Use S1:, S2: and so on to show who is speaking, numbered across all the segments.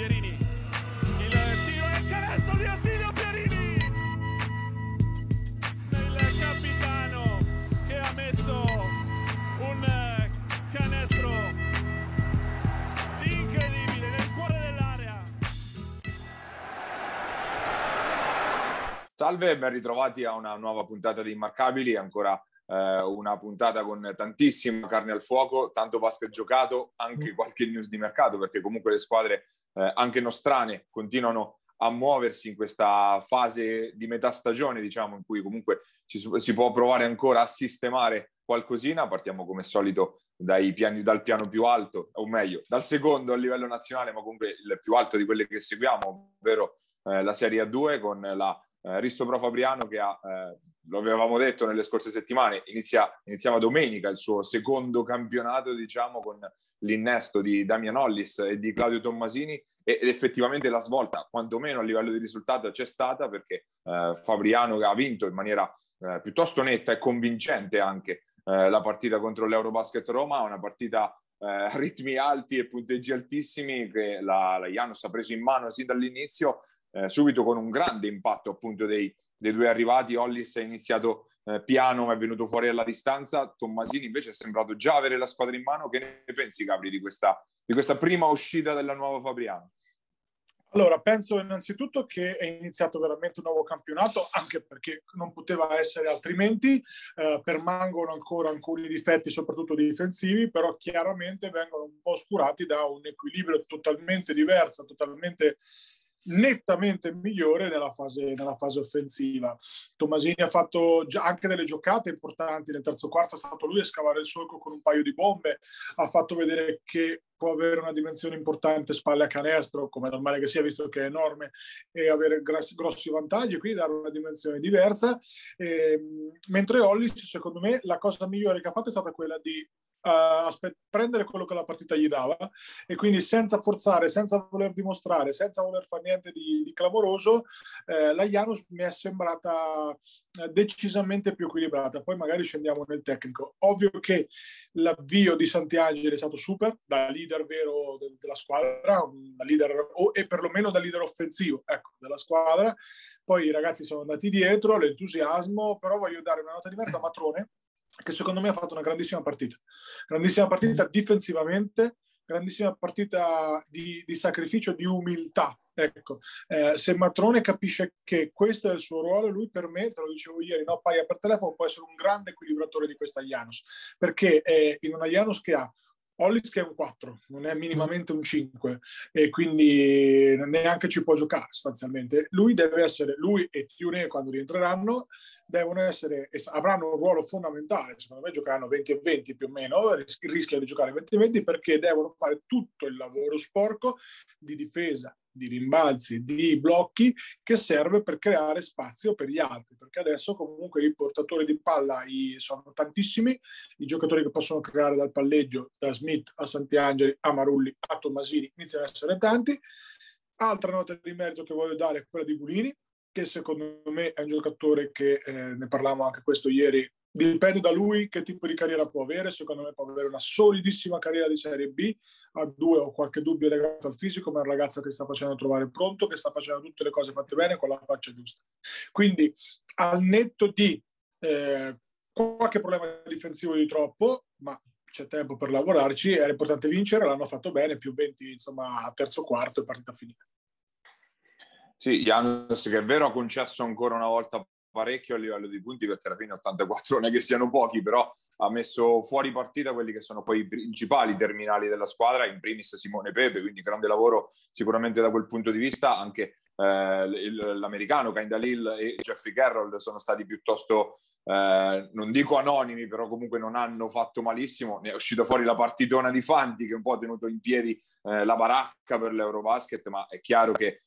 S1: Pierini. Il tiro e il canestro di Attilio Pierini. Il capitano che ha messo un canestro incredibile nel cuore dell'area.
S2: Salve ben ritrovati a una nuova puntata di Immarcabili, ancora eh, una puntata con tantissima carne al fuoco, tanto basket giocato, anche qualche news di mercato, perché comunque le squadre eh, anche nostrane continuano a muoversi in questa fase di metà stagione, diciamo, in cui comunque ci, si può provare ancora a sistemare qualcosina. Partiamo come solito piani, dal piano più alto, o meglio, dal secondo a livello nazionale, ma comunque il più alto di quelle che seguiamo, ovvero eh, la Serie A2 con la eh, Risto Pro Fabriano che ha, eh, lo avevamo detto nelle scorse settimane, inizia, iniziava domenica il suo secondo campionato, diciamo, con l'innesto di Damian Hollis e di Claudio Tommasini ed effettivamente la svolta, quantomeno a livello di risultato, c'è stata perché eh, Fabriano ha vinto in maniera eh, piuttosto netta e convincente anche eh, la partita contro l'Eurobasket Roma, una partita eh, a ritmi alti e punteggi altissimi che la, la Janus ha preso in mano sin dall'inizio eh, subito con un grande impatto appunto dei, dei due arrivati. Hollis è iniziato eh, piano ma è venuto fuori alla distanza. Tommasini invece è sembrato già avere la squadra in mano. Che ne pensi, Gabri, di questa, di questa prima uscita della nuova Fabriano?
S3: Allora, penso innanzitutto che è iniziato veramente un nuovo campionato, anche perché non poteva essere altrimenti. Eh, permangono ancora alcuni difetti, soprattutto difensivi, però chiaramente vengono un po' oscurati da un equilibrio totalmente diverso, totalmente nettamente migliore nella fase, nella fase offensiva. Tommasini ha fatto anche delle giocate importanti nel terzo quarto, è stato lui a scavare il solco con un paio di bombe, ha fatto vedere che può avere una dimensione importante spalle a canestro, come è normale che sia, visto che è enorme, e avere grossi, grossi vantaggi, quindi dare una dimensione diversa. E, ehm, mentre Hollis, secondo me, la cosa migliore che ha fatto è stata quella di aspe- prendere quello che la partita gli dava e quindi senza forzare, senza voler dimostrare, senza voler fare niente di, di clamoroso, eh, la Janus mi è sembrata eh, decisamente più equilibrata. Poi magari scendiamo nel tecnico. Ovvio che l'avvio di Santiangeli è stato super, da leader vero de- della squadra, da leader, o, e perlomeno da leader offensivo ecco, della squadra. Poi i ragazzi sono andati dietro, l'entusiasmo, però voglio dare una nota di merito a Matrone, che secondo me ha fatto una grandissima partita. Grandissima partita difensivamente, grandissima partita di, di sacrificio, di umiltà. Ecco, eh, se Matrone capisce che questo è il suo ruolo, lui per me, te lo dicevo ieri, no, paia per telefono, può essere un grande equilibratore di questa Janus, perché è in una Janus che ha Hollis che è un 4, non è minimamente un 5 e quindi neanche ci può giocare sostanzialmente. Lui deve essere, lui e Tiune quando rientreranno, devono essere, avranno un ruolo fondamentale, secondo me giocheranno 20 e 20 più o meno, rischiano di giocare 20 e 20 perché devono fare tutto il lavoro sporco di difesa, di rimbalzi, di blocchi che serve per creare spazio per gli altri, perché adesso comunque i portatori di palla sono tantissimi, i giocatori che possono creare dal palleggio, da Smith a Santiangeli, a Marulli, a Tommasini, iniziano ad essere tanti. Altra nota di merito che voglio dare è quella di Bulini, che secondo me è un giocatore che, eh, ne parlavamo anche questo ieri, Dipende da lui che tipo di carriera può avere, secondo me può avere una solidissima carriera di Serie B, a due ho qualche dubbio legato al fisico, ma è un ragazzo che sta facendo trovare pronto, che sta facendo tutte le cose fatte bene con la faccia giusta. Quindi al netto di eh, qualche problema difensivo di troppo, ma c'è tempo per lavorarci, era importante vincere, l'hanno fatto bene, più 20 insomma a terzo quarto e partita finita.
S2: Sì, Janus che è vero ha concesso ancora una volta parecchio a livello di punti perché alla fine 84 non è che siano pochi, però ha messo fuori partita quelli che sono poi i principali terminali della squadra, in primis Simone Pepe, quindi grande lavoro sicuramente da quel punto di vista, anche eh, l'americano Kaindalil e Jeffrey Carroll sono stati piuttosto, eh, non dico anonimi, però comunque non hanno fatto malissimo, ne è uscita fuori la partitona di Fanti che un po' ha tenuto in piedi eh, la baracca per l'Eurobasket, ma è chiaro che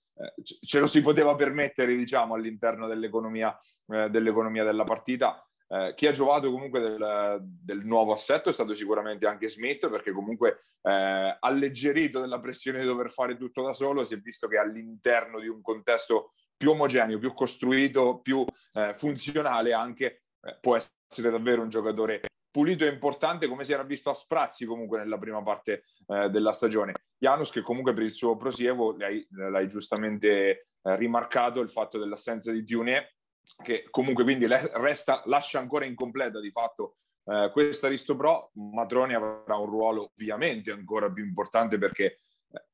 S2: ce lo si poteva permettere, diciamo, all'interno dell'economia, eh, dell'economia della partita. Eh, chi ha giovato comunque del, del, nuovo assetto è stato sicuramente anche Smith, perché comunque eh, alleggerito della pressione di dover fare tutto da solo, si è visto che all'interno di un contesto più omogeneo, più costruito, più eh, funzionale anche, eh, può essere davvero un giocatore pulito e importante come si era visto a sprazzi comunque nella prima parte eh, della stagione. Janus che comunque per il suo prosieguo l'hai, l'hai giustamente eh, rimarcato il fatto dell'assenza di Dune che comunque quindi resta, lascia ancora incompleta di fatto eh, questa Risto Pro. Matroni avrà un ruolo ovviamente ancora più importante perché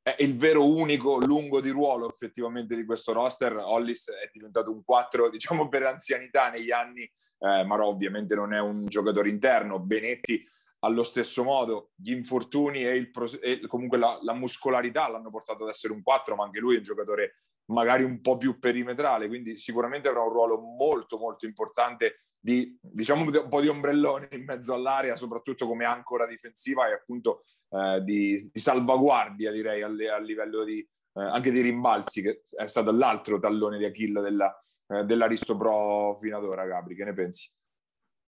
S2: è il vero unico lungo di ruolo effettivamente di questo roster. Hollis è diventato un 4 diciamo per anzianità negli anni, eh, ma ovviamente non è un giocatore interno. Benetti allo stesso modo, gli infortuni e, il, e comunque la, la, muscolarità l'hanno portato ad essere un 4, ma anche lui è un giocatore magari un po' più perimetrale, quindi sicuramente avrà un ruolo molto molto importante di diciamo un po' di ombrellone in mezzo all'area, soprattutto come ancora difensiva e appunto eh, di, di, salvaguardia, direi, a, a livello di, eh, anche di rimbalzi, che è stato l'altro tallone di Achille della, eh, dell'Aristo Pro fino ad ora, Gabri, che ne pensi?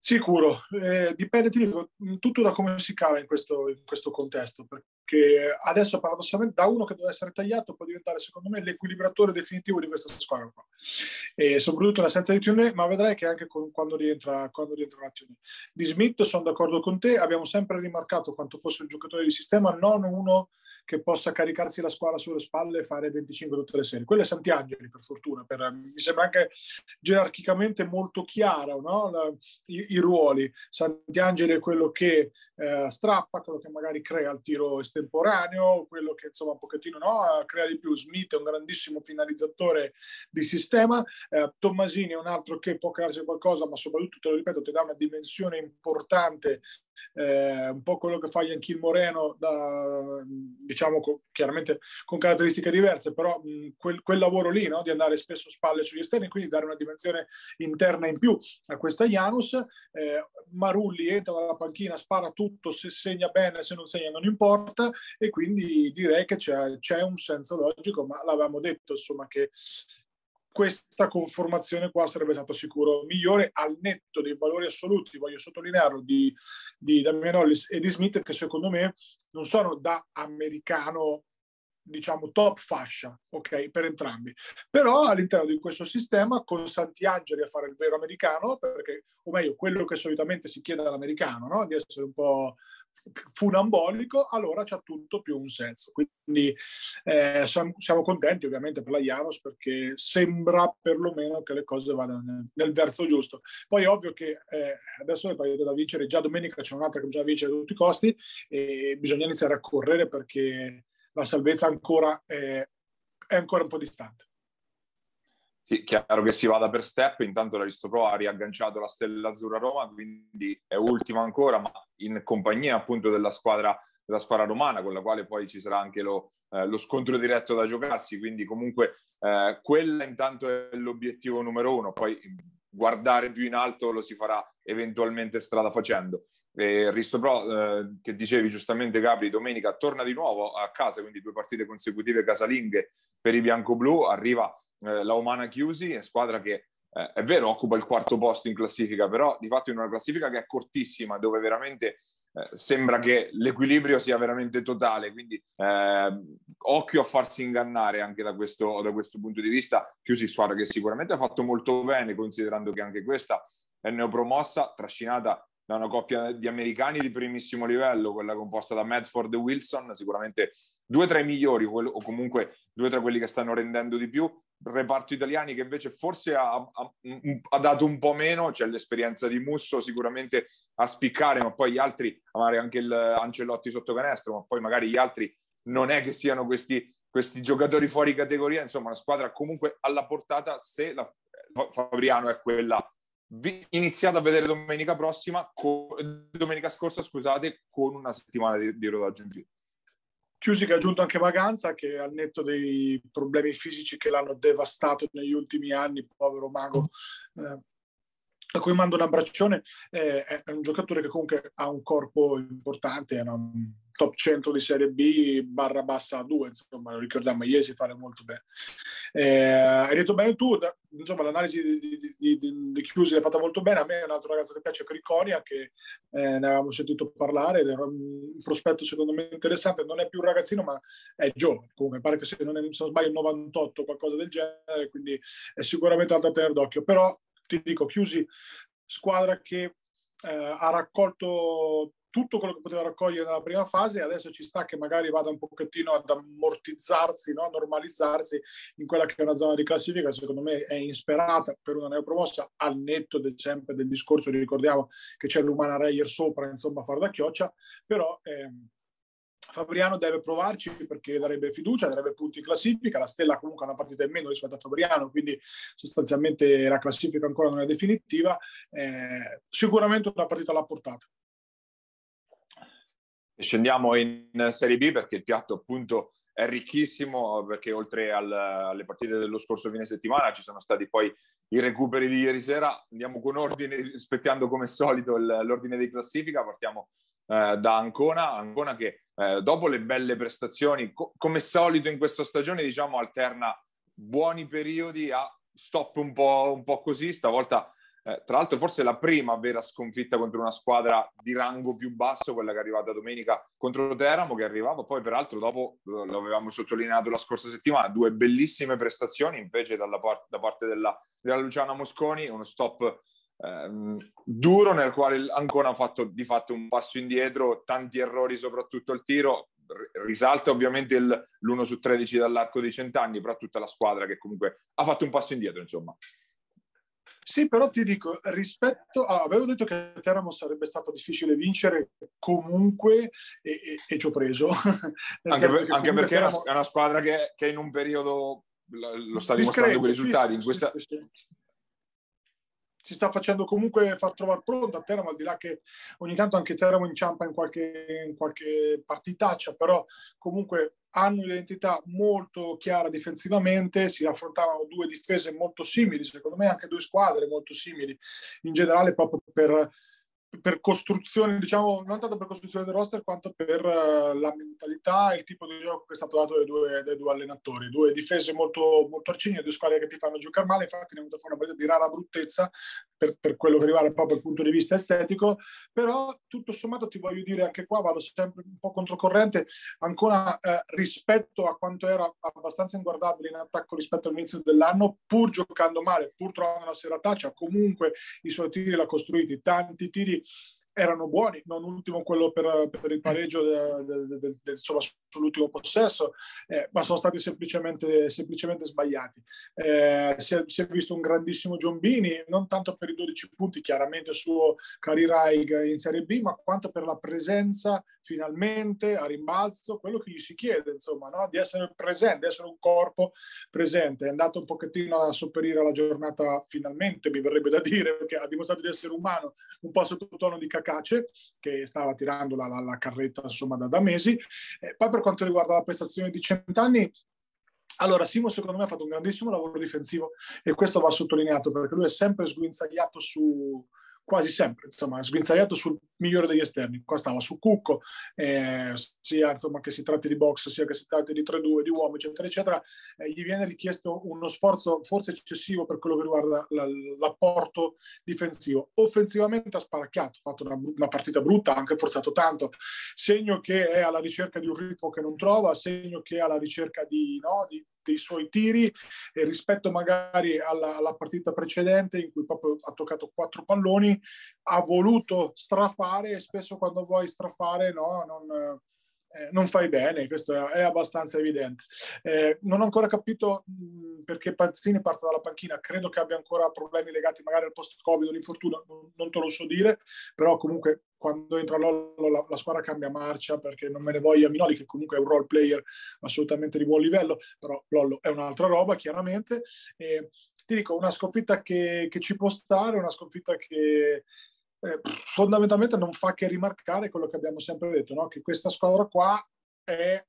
S3: Sicuro, eh, dipende, dico, tutto da come si cava in questo, in questo contesto, perché adesso paradossalmente da uno che deve essere tagliato può diventare secondo me l'equilibratore definitivo di questa squadra qua. E soprattutto l'assenza di Tune, ma vedrai che anche con, quando rientra, quando rientra la Tune. Di Smith sono d'accordo con te, abbiamo sempre rimarcato quanto fosse un giocatore di sistema, non uno che possa caricarsi la squadra sulle spalle e fare 25 tutte le serie. Quello è Santiangeli, per fortuna. Per, mi sembra anche gerarchicamente molto chiaro no? La, i, i, ruoli. Santiangeli è quello che eh, strappa, quello che magari crea il tiro estemporaneo, quello che insomma un pochettino no, crea di più. Smith è un grandissimo finalizzatore di sistema. Eh, Tommasini è un altro che può crearsi qualcosa, ma soprattutto, te lo ripeto, ti dà una dimensione importante eh, un po' quello che fa Ianchil Moreno, da, diciamo co- chiaramente con caratteristiche diverse, però mh, quel, quel, lavoro lì no? di andare spesso spalle sugli esterni, quindi dare una dimensione interna in più a questa Janus. Eh, Marulli entra dalla panchina, spara tutto, se segna bene, se non segna non importa, e quindi direi che c'è, c'è un senso logico, ma l'avevamo detto insomma che questa conformazione qua sarebbe stata sicuro migliore al netto dei valori assoluti, voglio sottolinearlo, di, di Damian Hollis e di Smith che secondo me non sono da americano diciamo top fascia, ok, per entrambi. Però all'interno di questo sistema con Santiangeli a fare il vero americano, perché o meglio, quello che solitamente si chiede all'americano, no? di essere un po' funambolico, allora c'ha tutto più un senso. Quindi eh, siamo, contenti ovviamente per la Janos perché sembra perlomeno che le cose vadano nel, nel verso giusto. Poi è ovvio che eh, adesso le partite da vincere, già domenica c'è un'altra che bisogna vincere a tutti i costi e bisogna iniziare a correre perché la salvezza ancora è, è ancora un po' distante.
S2: Chiaro che si vada per step, intanto l'Aristopro ha riagganciato la Stella Azzurra Roma, quindi è ultima ancora, ma in compagnia appunto della squadra, della squadra romana, con la quale poi ci sarà anche lo, eh, lo scontro diretto da giocarsi, quindi comunque eh, quella intanto è l'obiettivo numero uno, poi guardare più in alto lo si farà eventualmente strada facendo. E Risto Pro, eh, che dicevi giustamente Gabri, domenica torna di nuovo a casa, quindi due partite consecutive casalinghe per i bianco-blu, arriva eh, la Umana Chiusi, squadra che eh, è vero occupa il quarto posto in classifica, però di fatto in una classifica che è cortissima, dove veramente eh, sembra che l'equilibrio sia veramente totale, quindi eh, occhio a farsi ingannare anche da questo, da questo punto di vista. Chiusi squadra che sicuramente ha fatto molto bene, considerando che anche questa è neopromossa, trascinata da una coppia di americani di primissimo livello, quella composta da Medford e Wilson, sicuramente due tra i migliori, o comunque due tra quelli che stanno rendendo di più. Reparto italiani che invece forse ha, ha, ha dato un po' meno, c'è l'esperienza di Musso sicuramente a spiccare, ma poi gli altri, magari anche il Ancelotti sotto canestro, ma poi magari gli altri non è che siano questi, questi giocatori fuori categoria, insomma una squadra comunque alla portata se la, Fabriano è quella iniziato a vedere domenica prossima, con, domenica scorsa, scusate, con una settimana di, di rodaggio in più.
S3: Chiusi che ha aggiunto anche Vaganza, che al netto dei problemi fisici che l'hanno devastato negli ultimi anni, povero mago, eh, a cui mando un abbraccione, eh, è un giocatore che comunque ha un corpo importante, è un top 100 di Serie B barra bassa a 2, insomma, lo ricordiamo, Iesi fare molto bene. Eh, hai detto bene tu, da, insomma, l'analisi di, di, di, di, Chiusi l'hai fatta molto bene, a me è un altro ragazzo che piace, Criconia, che eh, ne avevamo sentito parlare ed era un prospetto secondo me interessante, non è più un ragazzino ma è giovane, comunque pare che se non, è, se non sbaglio 98 qualcosa del genere, quindi è sicuramente alto a tenere d'occhio, però ti dico, Chiusi, squadra che eh, ha raccolto tutto quello che poteva raccogliere nella prima fase, adesso ci sta che magari vada un pochettino ad ammortizzarsi, no? a normalizzarsi in quella che è una zona di classifica, secondo me è insperata per una neopromossa, al netto del, sempre del discorso, ricordiamo che c'è l'Umana Reyer sopra, insomma, a fare da chioccia, però... Ehm, Fabriano deve provarci perché darebbe fiducia, darebbe punti in classifica. La Stella comunque ha una partita in meno rispetto a Fabriano, quindi sostanzialmente la classifica ancora non è definitiva. Eh, sicuramente una partita alla portata.
S2: Scendiamo in Serie B perché il piatto appunto è ricchissimo perché oltre al, alle partite dello scorso fine settimana ci sono stati poi i recuperi di ieri sera. Andiamo con ordine, rispettando come solito l'ordine di classifica. Partiamo eh, da Ancona, Ancona che eh, dopo le belle prestazioni, co- come solito in questa stagione, diciamo, alterna buoni periodi a stop un po', un po così. Stavolta eh, tra l'altro forse la prima vera sconfitta contro una squadra di rango più basso, quella che è arrivata domenica contro Teramo, che arrivava poi peraltro dopo, lo avevamo sottolineato la scorsa settimana, due bellissime prestazioni invece part- da parte della, della, Luciana Mosconi, uno stop ehm, duro nel quale ancora ha fatto di fatto un passo indietro, tanti errori soprattutto al tiro, risalta ovviamente il, l'1 su 13 dall'arco dei cent'anni, però tutta la squadra che comunque ha fatto un passo indietro, insomma.
S3: Sì, però ti dico, rispetto a... avevo detto che a Teramo sarebbe stato difficile vincere comunque e, e, e ci ho preso.
S2: anche, per, anche perché Teramo... è una squadra che, che, in un periodo lo sta dimostrando quei risultati. Sì, in questa... Sì, sì,
S3: si sta facendo comunque far trovare pronto a Teramo, al di là che ogni tanto anche Teramo inciampa in qualche, in qualche partitaccia, però comunque hanno un'identità molto chiara difensivamente, si affrontavano due difese molto simili, secondo me anche due squadre molto simili in generale proprio per per costruzione, diciamo, non tanto per costruzione del roster quanto per uh, la mentalità e il tipo di gioco che è stato dato dai due, dai due allenatori. Due difese molto, molto arcigne, due squadre che ti fanno giocare male, infatti ne è venuta fuori una partita di rara bruttezza per, per, quello che riguarda proprio il punto di vista estetico, però tutto sommato ti voglio dire anche qua, vado sempre un po' controcorrente, ancora eh, rispetto a quanto era abbastanza inguardabile in attacco rispetto all'inizio dell'anno, pur giocando male, pur trovando una serataccia, comunque i suoi tiri l'ha costruiti, tanti tiri erano buoni, non ultimo quello per, per il pareggio de, de, de, insomma, sull'ultimo possesso, eh, ma sono stati semplicemente, semplicemente sbagliati. Eh, si, è, si, è, visto un grandissimo Giombini, non tanto per i 12 punti, chiaramente suo high in Serie B, ma quanto per la presenza finalmente a rimbalzo, quello che gli si chiede, insomma, no? di essere presente, di essere un corpo presente. È andato un pochettino a sopperire alla giornata finalmente, mi verrebbe da dire, perché ha dimostrato di essere umano, un po' sottotono di cacace, che stava tirando la, la, la carretta, insomma, da, da mesi. Eh, poi per quanto riguarda la prestazione di cent'anni, allora, Simo secondo me ha fatto un grandissimo lavoro difensivo e questo va sottolineato perché lui è sempre sguinzagliato su, quasi sempre, insomma, sguinzagliato sul migliore degli esterni. Qua stava su Cucco, eh, sia insomma, che si tratti di box, sia che si tratti di 3-2, di uomo, eccetera, eccetera. Eh, gli viene richiesto uno sforzo forse eccessivo per quello che riguarda l'apporto difensivo. Offensivamente ha sparacchiato, ha fatto una, una, partita brutta, ha anche forzato tanto, segno che è alla ricerca di un ritmo che non trova, segno che è alla ricerca di, no, di dei suoi tiri e rispetto magari alla, alla, partita precedente in cui proprio ha toccato quattro palloni, ha voluto strafare e spesso quando vuoi strafare no, non, eh, non fai bene, questo è, è abbastanza evidente. Eh, non ho ancora capito mh, perché Pazzini parte dalla panchina, credo che abbia ancora problemi legati magari al post-Covid o all'infortunio, non, non, te lo so dire, però comunque quando entra Lollo la, la, squadra cambia marcia perché non me ne voglia Minoli che comunque è un role player assolutamente di buon livello, però Lollo è un'altra roba chiaramente. E, ti dico, una sconfitta che, che ci può stare, una sconfitta che eh, fondamentalmente non fa che rimarcare quello che abbiamo sempre detto, no? che questa squadra qua è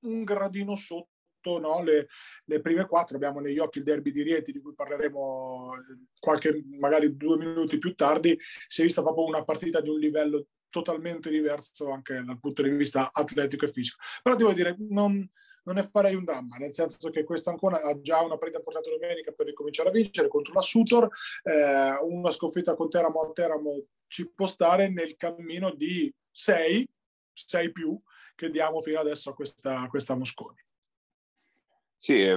S3: un gradino sotto no? le, le, prime quattro. Abbiamo negli occhi il derby di Rieti, di cui parleremo qualche, magari due minuti più tardi. Si è vista proprio una partita di un livello totalmente diverso anche dal punto di vista atletico e fisico. Però devo dire, non, non ne farei un dramma, nel senso che questa ancora ha già una partita portata domenica per ricominciare a vincere contro la Sutor, eh, una sconfitta con Teramo a Teramo ci può stare nel cammino di 6, 6 più che diamo fino adesso a questa, a questa Mosconi.
S2: Sì,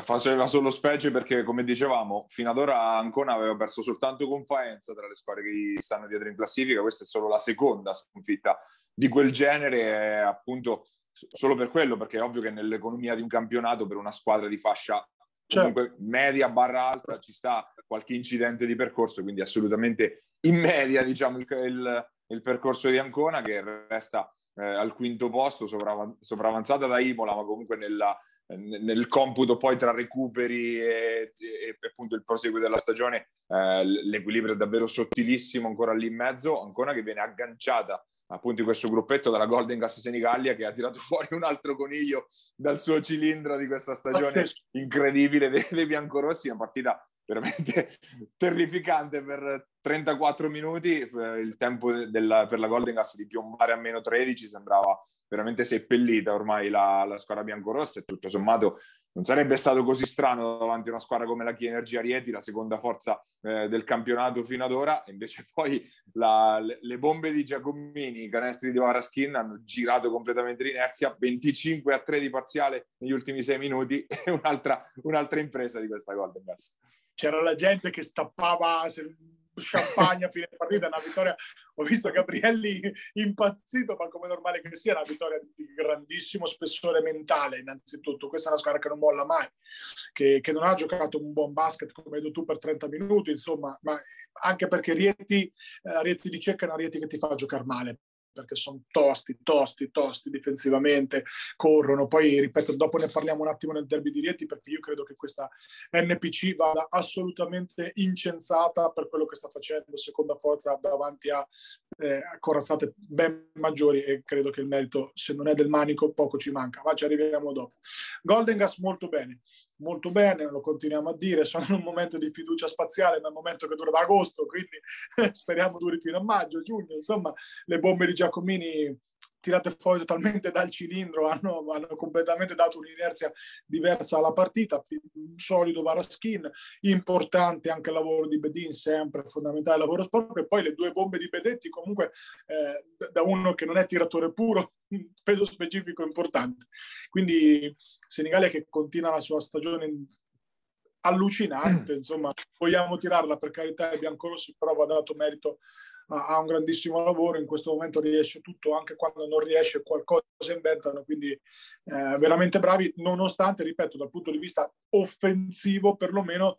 S2: faceva solo specie perché, come dicevamo, fino ad ora Ancona aveva perso soltanto con Faenza tra le squadre che stanno dietro in classifica. Questa è solo la seconda sconfitta di quel genere, appunto solo per quello, perché è ovvio che nell'economia di un campionato per una squadra di fascia certo. comunque media barra alta ci sta qualche incidente di percorso, quindi assolutamente in media diciamo il, il, il percorso di Ancona che resta eh, al quinto posto, sopravanzata da Imola, ma comunque nella, nel computo poi tra recuperi e, e, e appunto il proseguo della stagione eh, l'equilibrio è davvero sottilissimo ancora lì in mezzo, ancora che viene agganciata appunto in questo gruppetto dalla Golden Gas Senigallia che ha tirato fuori un altro coniglio dal suo cilindro di questa stagione Pazzesco. incredibile dei, dei biancorossi, una partita veramente terrificante per 34 minuti, eh, il tempo della, per la Golden Gas di piombare a meno 13 sembrava veramente seppellita ormai la, la squadra biancorossa e tutto sommato non sarebbe stato così strano davanti a una squadra come la Chi Energia Rieti, la seconda forza eh, del campionato fino ad ora, invece poi la, le bombe di Giacomini, i canestri di Varaskin hanno girato completamente l'inerzia, 25 a 3 di parziale negli ultimi sei minuti. E un'altra, un'altra impresa di questa Golden Gas.
S3: C'era la gente che stappava champagne a fine partita, una vittoria, ho visto Gabrielli impazzito, ma come normale che sia, una vittoria di grandissimo spessore mentale innanzitutto, questa è una squadra che non molla mai, che, che non ha giocato un buon basket come hai detto tu per 30 minuti, insomma, ma anche perché Rieti, eh, Rieti di Cecca è una Rieti che ti fa giocare male, perché sono tosti, tosti, tosti difensivamente, corrono. Poi, ripeto, dopo ne parliamo un attimo nel derby di Rieti, perché io credo che questa NPC vada assolutamente incensata per quello che sta facendo, seconda forza davanti a eh, corazzate ben maggiori e credo che il merito, se non è del manico, poco ci manca, ma ci arriviamo dopo. Golden Gas molto bene, molto bene, lo continuiamo a dire, sono in un momento di fiducia spaziale, ma è un momento che dura da agosto, quindi speriamo duri fino a maggio, giugno, insomma le bombe di Giacomini tirate fuori totalmente dal cilindro, hanno, hanno, completamente dato un'inerzia diversa alla partita, solido Varaskin, importante anche il lavoro di Bedin, sempre fondamentale il lavoro sport, e poi le due bombe di Bedetti comunque eh, da uno che non è tiratore puro, peso specifico importante. Quindi Senigallia che continua la sua stagione allucinante, insomma, vogliamo tirarla per carità, il biancorossi però va dato merito ha un grandissimo lavoro, in questo momento riesce tutto, anche quando non riesce qualcosa inventano, quindi eh, veramente bravi, nonostante, ripeto, dal punto di vista offensivo perlomeno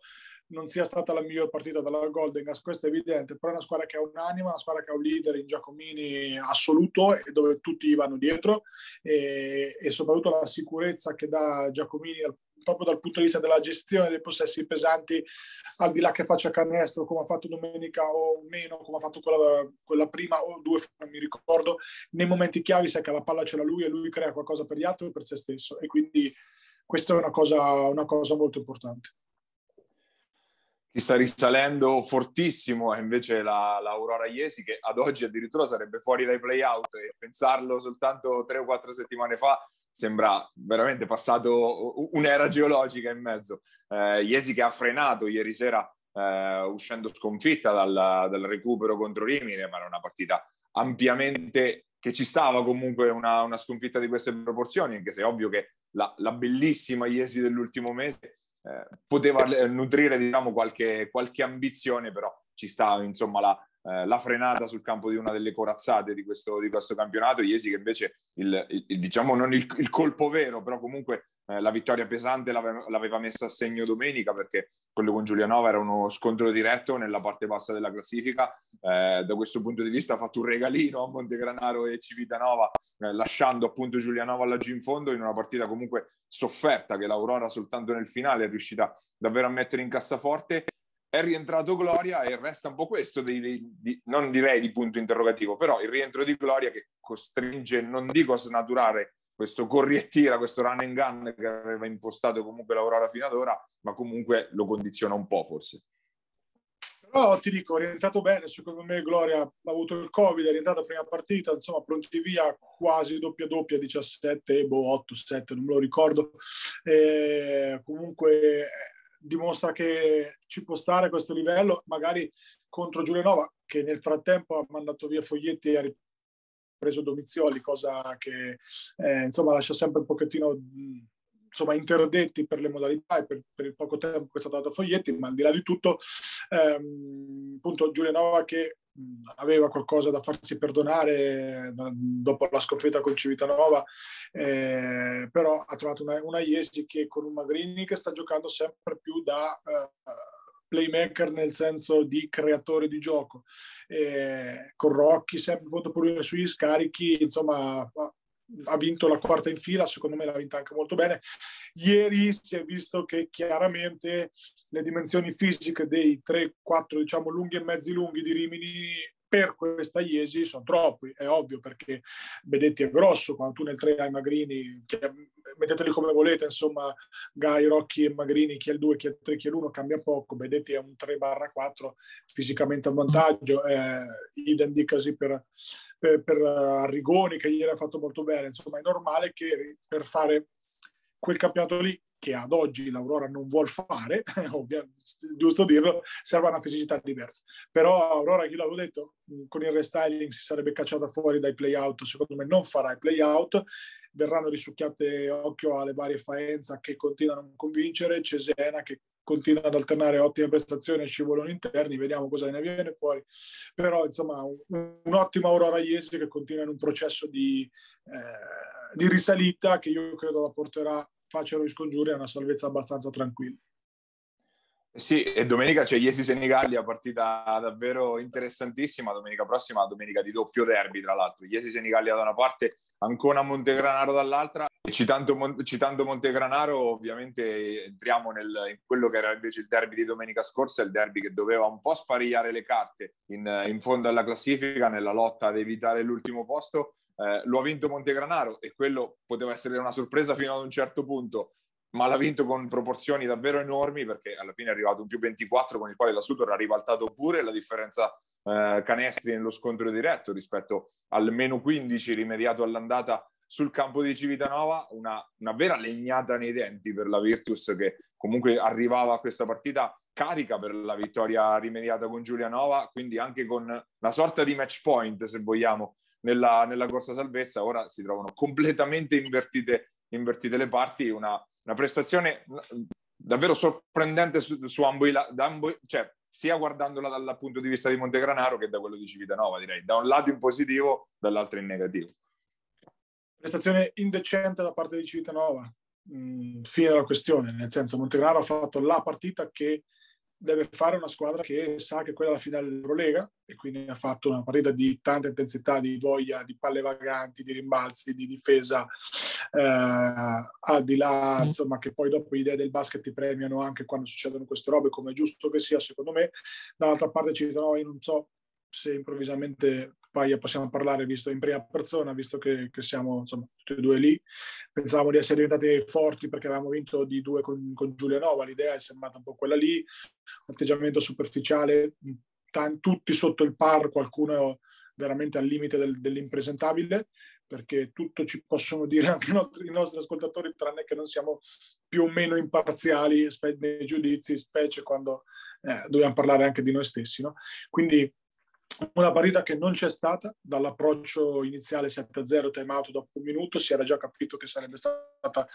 S3: non sia stata la miglior partita della Golden Gas, questo è evidente, però è una squadra che ha un'anima, una squadra che ha un leader in Giacomini assoluto e dove tutti vanno dietro e, e soprattutto la sicurezza che dà Giacomini dal proprio dal punto di vista della gestione dei possessi pesanti, al di là che faccia canestro come ha fatto domenica o meno, come ha fatto quella, quella prima o due, non mi ricordo, nei momenti chiavi sai che la palla ce l'ha lui e lui crea qualcosa per gli altri e per se stesso e quindi questa è una cosa, una cosa molto importante.
S2: Chi sta risalendo fortissimo è invece la, l'Aurora Iesi che ad oggi addirittura sarebbe fuori dai play-out e pensarlo soltanto tre o quattro settimane fa sembra veramente passato un'era geologica in mezzo. Eh, Iesi che ha frenato ieri sera eh, uscendo sconfitta dal, dal, recupero contro Rimini, ma era una partita ampiamente che ci stava comunque una, una sconfitta di queste proporzioni, anche se è ovvio che la, la bellissima Iesi dell'ultimo mese eh, poteva nutrire diciamo, qualche, qualche ambizione, però ci sta insomma la, eh, la frenata sul campo di una delle corazzate di questo, di questo campionato. Iesi che invece il, il, diciamo non il, il, colpo vero, però comunque eh, la vittoria pesante l'aveva, l'aveva, messa a segno domenica perché quello con Giulianova era uno scontro diretto nella parte bassa della classifica. Eh, da questo punto di vista ha fatto un regalino a Montegranaro e Civitanova, eh, lasciando appunto Giulianova laggiù in fondo in una partita comunque sofferta che l'Aurora soltanto nel finale è riuscita davvero a mettere in cassaforte è rientrato Gloria e resta un po' questo, di, di, non direi di punto interrogativo, però il rientro di Gloria che costringe, non dico a snaturare questo corri e tira, questo run and gun che aveva impostato comunque l'Aurora fino ad ora, ma comunque lo condiziona un po' forse.
S3: Però ti dico, è rientrato bene, secondo me Gloria ha avuto il Covid, è rientrata prima partita, insomma pronti via quasi doppia doppia, 17, boh, 8, 7, non me lo ricordo. E comunque dimostra che ci può stare a questo livello, magari contro Giulianova, che nel frattempo ha mandato via Foglietti e ha ripreso Domizioli, cosa che eh, insomma lascia sempre un pochettino insomma, interdetti per le modalità e per, per, il poco tempo che è stato dato a Foglietti, ma al di là di tutto, ehm, appunto Giulianova che aveva qualcosa da farsi perdonare da, dopo la sconfitta con Civitanova, eh, però ha trovato una, una Iesi che con un Magrini che sta giocando sempre più da uh, playmaker nel senso di creatore di gioco, eh, con Rocchi sempre molto pulire sugli scarichi, insomma ha vinto la quarta in fila, secondo me l'ha vinta anche molto bene. Ieri si è visto che chiaramente le dimensioni fisiche dei 3-4 diciamo lunghi e mezzi lunghi di Rimini per questa Iesi sono troppi, è ovvio perché Bedetti è grosso, quando tu nel 3 hai Magrini, che, metteteli come volete, insomma, Gai, Rocchi e Magrini, chi è il 2, chi è il 3, chi è l'1 cambia poco, Bedetti è un 3 4 fisicamente a vantaggio, eh, idem dicasi per, per, per Arrigoni che ieri ha fatto molto bene, insomma è normale che per fare quel campionato lì che ad oggi l'Aurora non vuol fare, giusto dirlo, serve una fisicità diversa. Però Aurora, io l'avevo detto, con il restyling si sarebbe cacciata fuori dai play-out, secondo me non farà i play-out, verranno risucchiate occhio alle varie Faenza che continuano a convincere, Cesena che continua ad alternare ottime prestazioni e scivoloni interni, vediamo cosa ne viene fuori. Però insomma un, un'ottima Aurora Iesi che continua in un processo di, eh, di risalita che io credo la porterà facciano gli scongiuri a una salvezza abbastanza tranquilla.
S2: Sì, e domenica c'è Iesi Senigallia, partita davvero interessantissima. Domenica prossima, domenica di doppio derby, tra l'altro. Iesi Senigallia da una parte, Ancona Montegranaro dall'altra. E citando, citando Montegranaro, ovviamente entriamo nel, in quello che era invece il derby di domenica scorsa, il derby che doveva un po' sparigliare le carte in, in fondo alla classifica, nella lotta ad evitare l'ultimo posto. Eh, lo ha vinto Montegranaro e quello poteva essere una sorpresa fino ad un certo punto, ma l'ha vinto con proporzioni davvero enormi perché alla fine è arrivato un più 24 con il quale la Sutor ha ribaltato pure la differenza eh, canestri nello scontro diretto rispetto al meno 15 rimediato all'andata sul campo di Civitanova, una, una vera legnata nei denti per la Virtus che comunque arrivava a questa partita carica per la vittoria rimediata con Giulianova, quindi anche con una sorta di match point, se vogliamo, nella, nella corsa salvezza, ora si trovano completamente invertite, invertite le parti, una, una prestazione davvero sorprendente su, su ambo, ambo, cioè sia guardandola dal punto di vista di Montegranaro che da quello di Civitanova, direi, da un lato in positivo, dall'altro in negativo.
S3: Prestazione indecente da parte di Civitanova, mm, fine della questione, nel senso Montegranaro ha fatto la partita che deve fare una squadra che sa che quella è la finale dell'Eurolega e quindi ha fatto una partita di tanta intensità, di voglia, di palle vaganti, di rimbalzi, di difesa, eh, al di là insomma che poi dopo le idee del basket ti premiano anche quando succedono queste robe come è giusto che sia secondo me. Dall'altra parte ci dicono, io non so se improvvisamente poi possiamo parlare visto in prima persona, visto che, che, siamo insomma, tutti e due lì. Pensavamo di essere diventati forti perché avevamo vinto di due con, con Giulianova, l'idea è sembrata un po' quella lì, atteggiamento superficiale, t- tutti sotto il par, qualcuno veramente al limite del, dell'impresentabile, perché tutto ci possono dire anche i nostri, i nostri, ascoltatori, tranne che non siamo più o meno imparziali nei giudizi, specie quando eh, dobbiamo parlare anche di noi stessi. No? Quindi una partita che non c'è stata dall'approccio iniziale 7-0 time out dopo un minuto si era già capito che sarebbe stata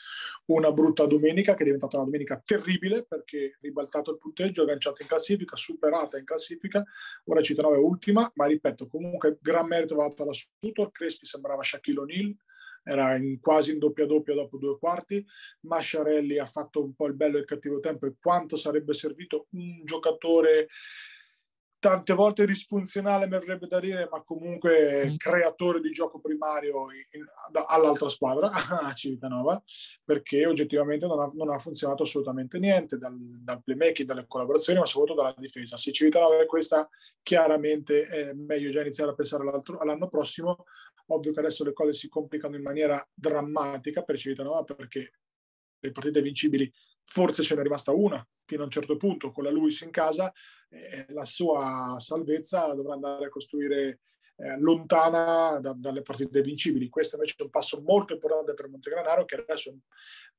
S3: una brutta domenica che è diventata una domenica terribile perché ribaltato il punteggio agganciato in classifica superata in classifica ora Citanova è ultima ma ripeto comunque gran merito dato alla Sutor Crespi sembrava Shaquille O'Neal era in, quasi in doppia doppia dopo due quarti. Masciarelli ha fatto un po' il bello e il cattivo tempo e quanto sarebbe servito un giocatore tante volte disfunzionale mi avrebbe da dire, ma comunque mm. creatore di gioco primario in, in, all'altra squadra, a Civitanova, perché oggettivamente non ha, non ha funzionato assolutamente niente dal, dal, playmaking, dalle collaborazioni, ma soprattutto dalla difesa. Se Civitanova è questa, chiaramente è meglio già iniziare a pensare all'anno prossimo. Ovvio che adesso le cose si complicano in maniera drammatica per Civitanova perché le partite vincibili forse ce n'è rimasta una fino a un certo punto con la Luis in casa, eh, la sua salvezza dovrà andare a costruire eh, lontana da, dalle partite vincibili. Questo invece è un passo molto importante per Montegranaro che adesso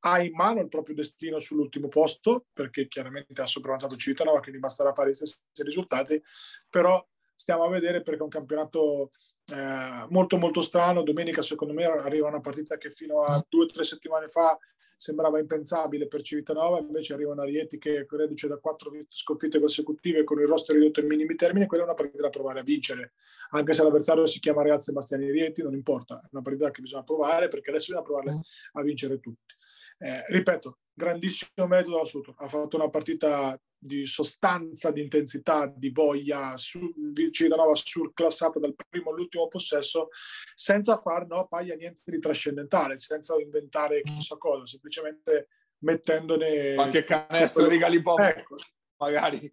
S3: ha in mano il proprio destino sull'ultimo posto perché chiaramente ha sopravanzato Civitanova che gli basterà fare gli stessi risultati, però stiamo a vedere perché è un campionato eh, molto molto strano. Domenica secondo me arriva una partita che fino a due o tre settimane fa sembrava impensabile per Civitanova, invece arriva una Rieti che reduce da quattro sconfitte consecutive con il roster ridotto in minimi termini, quella è una partita da provare a vincere, anche se l'avversario si chiama Real Sebastiani Rieti, non importa, è una partita che bisogna provare perché adesso bisogna provarle mm. a vincere tutti. Eh, ripeto, grandissimo merito dell'assoluto, ha fatto una partita di sostanza, di intensità, di voglia, su, Civitanova surclassata dal primo all'ultimo possesso, senza far no, paglia niente di trascendentale, senza inventare chissà cosa, semplicemente mettendone...
S2: Qualche canestro di Galipò, ecco. magari.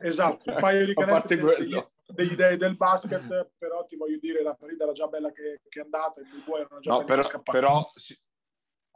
S3: Esatto, un paio di canestri degli, degli dei del basket, però ti voglio dire, la partita era già bella che, che è andata, i due erano già
S2: no, però, però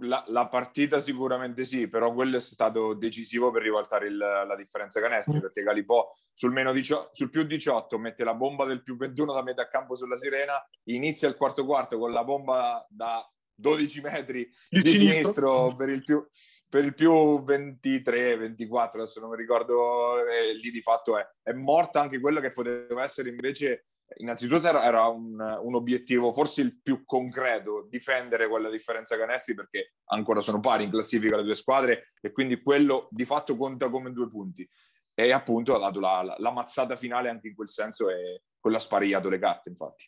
S2: la, la, partita sicuramente sì, però quello è stato decisivo per rivaltare il, la differenza canestri, mm. perché Galipò sul, meno 18, sul più 18 mette la bomba del più 21 da metà campo sulla sirena, inizia il quarto quarto con la bomba da 12 metri di, di sinistro, sinistro per, il più, per il più 23, 24, adesso non mi ricordo, e lì di fatto è, è morta anche quello che poteva essere invece innanzitutto era, era un, un, obiettivo forse il più concreto, difendere quella differenza canestri perché ancora sono pari in classifica le due squadre e quindi quello di fatto conta come due punti. E appunto ha dato la, la, la mazzata finale anche in quel senso e quello ha sparigliato le carte infatti.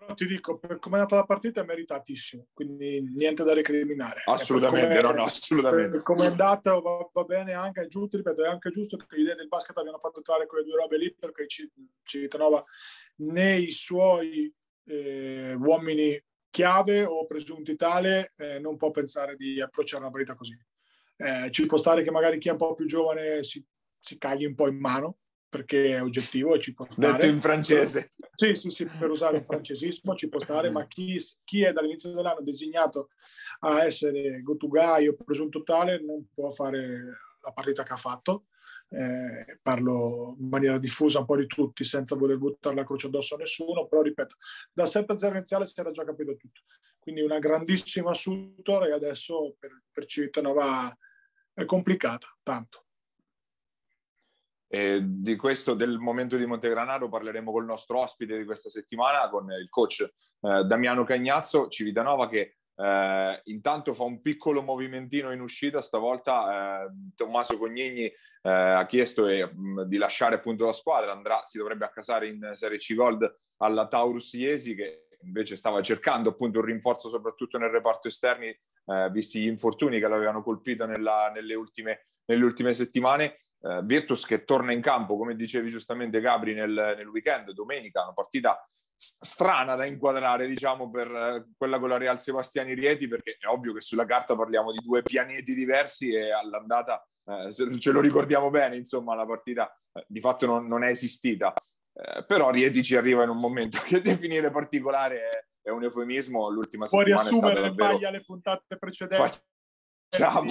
S3: Però ti dico, per come è andata la partita è meritatissimo, quindi niente da recriminare.
S2: Assolutamente, no, no, assolutamente.
S3: Come è andata va, va, bene anche, è giusto, ripeto, è anche giusto che gli idee del basket abbiano fatto entrare quelle due robe lì, perché Civitanova nei suoi eh, uomini chiave o presunti tale eh, non può pensare di approcciare una partita così. Eh, ci può stare che magari chi è un po' più giovane si, si cagli un po' in mano, perché è oggettivo e ci può stare.
S2: Detto in francese.
S3: Sì, sì, sì, per usare il francesismo ci può stare, ma chi, chi è dall'inizio dell'anno designato a essere go to guy o presunto tale non può fare la partita che ha fatto. Eh, parlo in maniera diffusa un po' di tutti senza voler buttare la croce addosso a nessuno, però ripeto, dal 7-0 iniziale si era già capito tutto. Quindi una grandissima assunto e adesso per, per Civitanova è complicata, tanto.
S2: E di questo, del momento di Montegranaro, parleremo col nostro ospite di questa settimana, con il coach eh, Damiano Cagnazzo, Civitanova, che eh, intanto fa un piccolo movimentino in uscita. Stavolta eh, Tommaso Cognigni eh, ha chiesto mh, di lasciare appunto la squadra, andrà, si dovrebbe accasare in Serie C Gold alla Taurus Iesi, che invece stava cercando appunto un rinforzo soprattutto nel reparto esterni, eh, visti gli infortuni che l'avevano colpito nella, nelle, ultime, nelle ultime settimane eh, Virtus che torna in campo, come dicevi giustamente Gabri, nel, nel weekend, domenica, una partita strana da inquadrare, diciamo, per eh, quella con la Real Sebastiani Rieti, perché è ovvio che sulla carta parliamo di due pianeti diversi e all'andata eh, ce lo ricordiamo bene, insomma, la partita eh, di fatto non, non è esistita. Eh, però Rieti ci arriva in un momento che definire particolare è, è un eufemismo. L'ultima
S3: Può
S2: settimana
S3: è stata davvero... le puntate precedenti.
S2: Facciamo,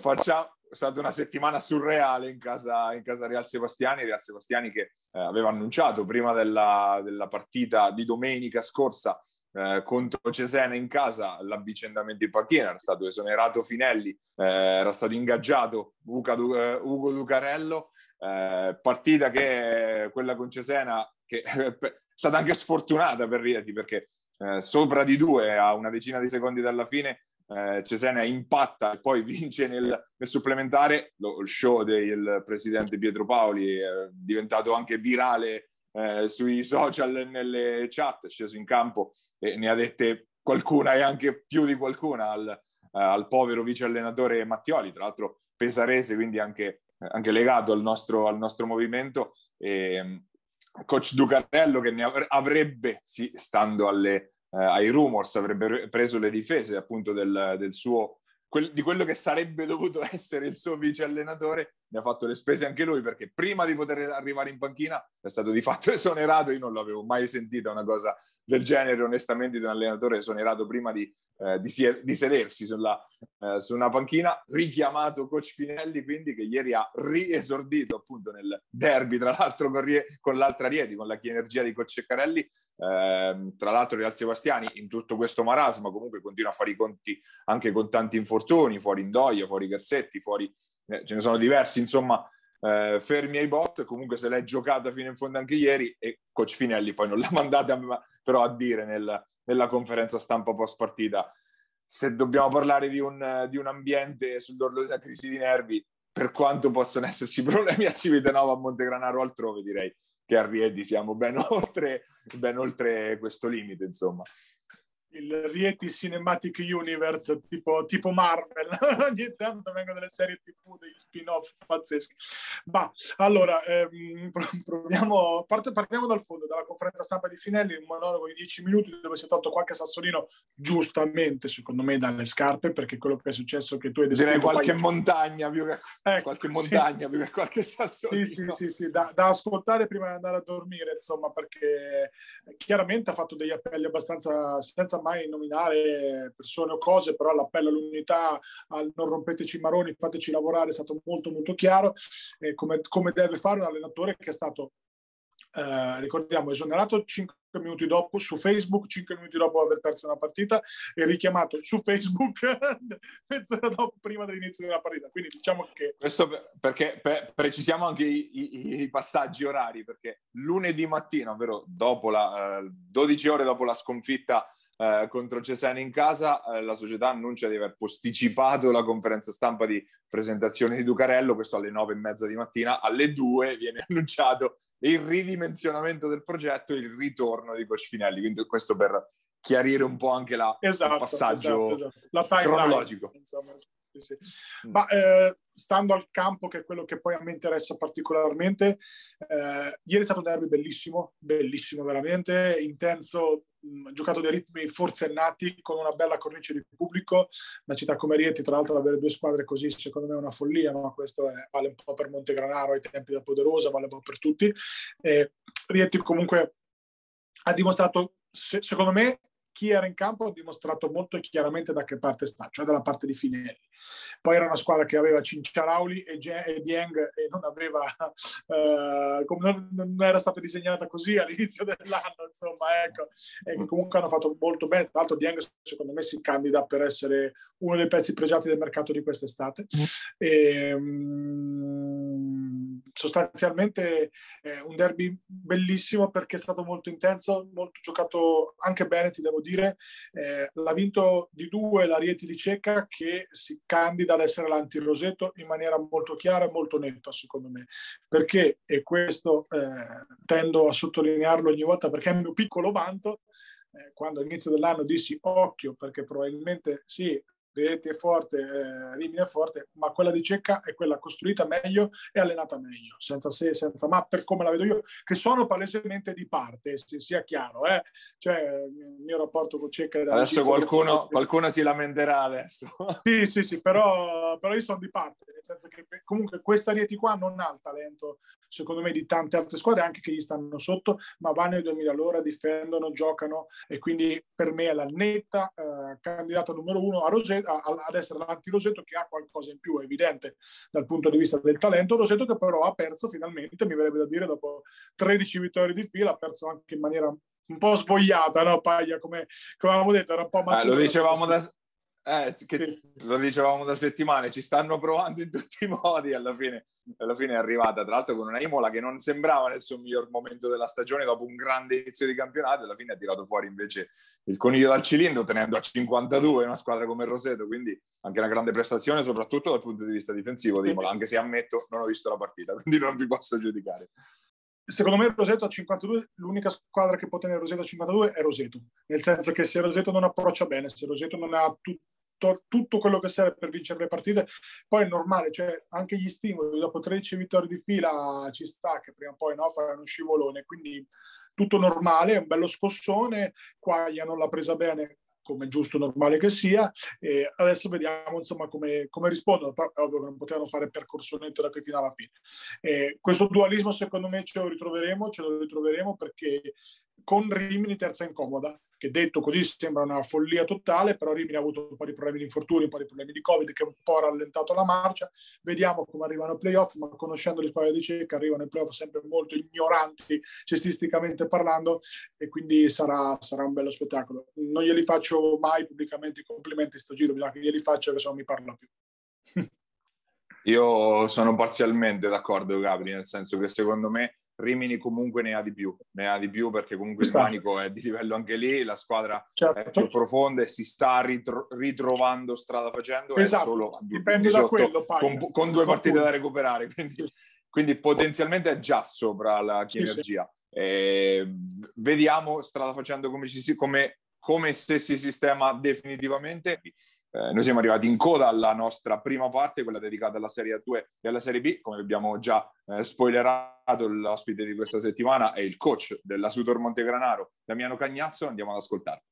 S2: facciamo, stata una settimana surreale in casa, in casa Real Sebastiani, Real Sebastiani che eh, aveva annunciato prima della, della, partita di domenica scorsa eh, contro Cesena in casa l'avvicendamento in panchina, era stato esonerato Finelli, eh, era stato ingaggiato Ugo, eh, Ugo Ducarello, eh, partita che quella con Cesena che è stata anche sfortunata per Rieti perché eh, sopra di due a una decina di secondi dalla fine eh, Cesena impatta e poi vince nel, nel supplementare, lo, il show del presidente Pietro Paoli è diventato anche virale eh, sui social, nelle chat, è sceso in campo e ne ha dette qualcuna e anche più di qualcuna al, eh, al povero vice allenatore Mattioli, tra l'altro pesarese, quindi anche, anche legato al nostro, al nostro movimento. E, coach Ducarello che ne avrebbe, sì, stando alle, eh, ai rumors avrebbe preso le difese appunto del, del suo di quello che sarebbe dovuto essere il suo vice allenatore, ne ha fatto le spese anche lui perché prima di poter arrivare in panchina è stato di fatto esonerato. Io non l'avevo mai sentita una cosa del genere, onestamente, di un allenatore esonerato prima di, eh, di, di sedersi sulla, eh, su una panchina. Richiamato coach Finelli, quindi, che ieri ha riesordito appunto nel derby, tra l'altro con, con l'altra Rieti, con la energia di coach Ceccarelli. Eh, tra l'altro Real Sebastiani in tutto questo marasma comunque continua a fare i conti anche con tanti infortuni, fuori Indoia, fuori Garsetti, fuori, eh, ce ne sono diversi, insomma eh, fermi ai bot, comunque se l'è giocata fino in fondo anche ieri e coach Finelli poi non l'ha mandata però a dire nel, nella conferenza stampa post partita. Se dobbiamo parlare di un, di un ambiente sull'orlo della crisi di nervi, per quanto possono esserci problemi a Civitanova, a Montegranaro o altrove, direi che a Rieti siamo ben oltre, ben oltre questo limite, insomma
S3: il Rieti Cinematic Universe tipo, tipo Marvel. Ogni tanto vengono delle serie tv degli spin-off pazzeschi. Ma allora ehm, proviamo part- partiamo dal fondo dalla conferenza stampa di Finelli un monologo di 10 minuti dove si è tolto qualche sassolino giustamente secondo me dalle scarpe perché quello che è successo che tu hai
S2: direi qualche poi... montagna più che ecco, qualche montagna sì. più che qualche sassolino.
S3: Sì sì sì, sì da, da ascoltare prima di andare a dormire insomma perché chiaramente ha fatto degli appelli abbastanza senza mai nominare persone o cose, però l'appello all'unità, al non rompeteci i maroni, fateci lavorare, è stato molto molto chiaro, eh, come, come deve fare un allenatore che è stato eh, ricordiamo, esonerato 5 minuti dopo su Facebook, 5 minuti dopo aver perso una partita e richiamato su Facebook mezz'ora dopo, prima dell'inizio della partita. Quindi diciamo che...
S2: Questo per, perché per, precisiamo anche i, i, i, passaggi orari, perché lunedì mattina, ovvero dopo la, eh, 12 ore dopo la sconfitta eh, contro Cesena in casa, eh, la società annuncia di aver posticipato la conferenza stampa di presentazione di Ducarello, questo alle nove e mezza di mattina, alle due viene annunciato il ridimensionamento del progetto e il ritorno di Coach Finelli, quindi questo per chiarire un po' anche la, esatto, il passaggio esatto, esatto. La cronologico. Insomma,
S3: sì, sì. Ma eh, stando al campo, che è quello che poi a me interessa particolarmente, eh, ieri è stato un derby bellissimo, bellissimo veramente, intenso, mh, giocato dei ritmi forsennati, con una bella cornice di pubblico. Una città come Rieti, tra l'altro, avere due squadre così, secondo me è una follia, ma questo è, vale un po' per Montegranaro ai tempi da Poderosa, vale un po' per tutti. Eh, Rieti comunque ha dimostrato, se, secondo me, chi era in campo ha dimostrato molto chiaramente da che parte sta, cioè dalla parte di Finelli. Poi era una squadra che aveva Cinciarauli e, e Dieng e non aveva, eh, non, non, era stata disegnata così all'inizio dell'anno, insomma, ecco, e comunque hanno fatto molto bene. Tra l'altro Dieng secondo me si candida per essere uno dei pezzi pregiati del mercato di quest'estate. E, um, sostanzialmente eh, un derby bellissimo perché è stato molto intenso, molto giocato anche bene, ti devo dire. Eh, l'ha vinto di due la Rieti di Cecca che si candida ad essere l'anti-Roseto in maniera molto chiara e molto netta, secondo me. Perché, e questo eh, tendo a sottolinearlo ogni volta perché è il mio piccolo vanto, eh, quando all'inizio dell'anno dissi occhio perché probabilmente sì, Rieti è forte, eh, Rimini è forte, ma quella di Cecca è quella costruita meglio e allenata meglio, senza se, senza ma, per come la vedo io, che sono palesemente di parte, se sia chiaro. Eh? Cioè, il mio rapporto con Cecca è
S2: Adesso qualcuno, qualcuno si lamenterà adesso.
S3: Sì, sì, sì, però, però io sono di parte, nel senso che comunque questa Rieti qua non ha il talento, secondo me, di tante altre squadre, anche che gli stanno sotto, ma vanno ai 2000 all'ora, difendono, giocano e quindi per me è la netta eh, candidata numero uno a Roseto ad essere davanti Roseto che ha qualcosa in più, è evidente dal punto di vista del talento. Roseto che però ha perso finalmente, mi verrebbe da dire, dopo 13 vittorie di fila, ha perso anche in maniera un po' svogliata, no Paglia, come, come avevamo detto, era un po'
S2: maturo. Eh, lo dicevamo da, eh, che. Lo dicevamo da settimane, ci stanno provando in tutti i modi. Alla fine, alla fine è arrivata, tra l'altro, con una Imola che non sembrava nel suo miglior momento della stagione dopo un grande inizio di campionato. Alla fine ha tirato fuori invece il coniglio dal cilindro, tenendo a 52 una squadra come Roseto. Quindi anche una grande prestazione, soprattutto dal punto di vista difensivo di Imola, anche se ammetto non ho visto la partita, quindi non vi posso giudicare.
S3: Secondo me Roseto a 52, l'unica squadra che può tenere Roseto a 52 è Roseto, nel senso che se Roseto non approccia bene, se Roseto non ha tutto tutto quello che serve per vincere le partite. Poi è normale, cioè anche gli stimoli, dopo 13 vittorie di fila ci sta che prima o poi no, faranno uno scivolone, quindi tutto normale, un bello scossone, Quaglia non l'ha presa bene come giusto normale che sia. E adesso vediamo insomma come, come rispondono. Però ovvio che non potevano fare percorso netto da qui fino alla fine. E questo dualismo secondo me ce lo ritroveremo ce lo ritroveremo perché con Rimini terza incomoda che detto così sembra una follia totale, però Rimini ha avuto un po' di problemi di infortuni, un po' di problemi di Covid che un po' ha rallentato la marcia. Vediamo come arrivano ai playoff, ma conoscendo le squadre di Cecca arrivano ai playoff sempre molto ignoranti cestisticamente parlando e quindi sarà, sarà, un bello spettacolo. Non glieli faccio mai pubblicamente i complimenti sto giro, bisogna che glieli faccia che se no mi parla più.
S2: Io sono parzialmente d'accordo, Gabri, nel senso che secondo me Rimini comunque ne ha di più, ne ha di più perché comunque il manico è di livello anche lì, la squadra certo. è più profonda e si sta ritro- ritrovando strada facendo.
S3: Esatto, solo dipende da quello.
S2: Con, con, due partite da recuperare, quindi, quindi, potenzialmente è già sopra la. Sì, sì. Eh, vediamo strada facendo come, ci, come, come se si sistema definitivamente. Eh, noi siamo arrivati in coda alla nostra prima parte, quella dedicata alla Serie A2 e alla Serie B. Come abbiamo già eh, spoilerato, l'ospite di questa settimana è il coach della Sudor Montegranaro, Damiano Cagnazzo. Andiamo ad ascoltare.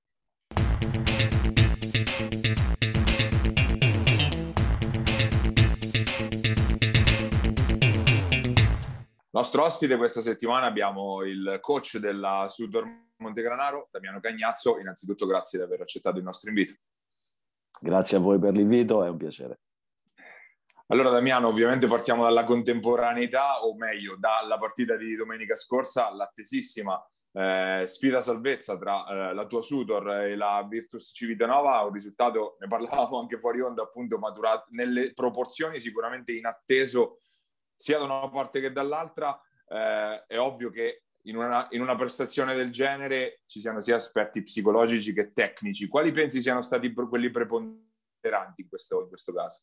S2: Nostro ospite questa settimana abbiamo il coach della Sudor Montegranaro, Damiano Cagnazzo. Innanzitutto grazie di aver accettato il nostro invito.
S4: Grazie a voi per l'invito, è un piacere.
S2: Allora Damiano, ovviamente partiamo dalla contemporaneità, o meglio, dalla partita di domenica scorsa, l'attesissima eh, sfida salvezza tra eh, la tua Sudor e la Virtus Civitanova, un risultato, ne parlavamo anche fuori onda, appunto maturato nelle proporzioni sicuramente inatteso sia da una parte che dall'altra. Eh, è ovvio che in una, in una, prestazione del genere ci siano sia aspetti psicologici che tecnici. Quali pensi siano stati quelli preponderanti in questo, in questo caso?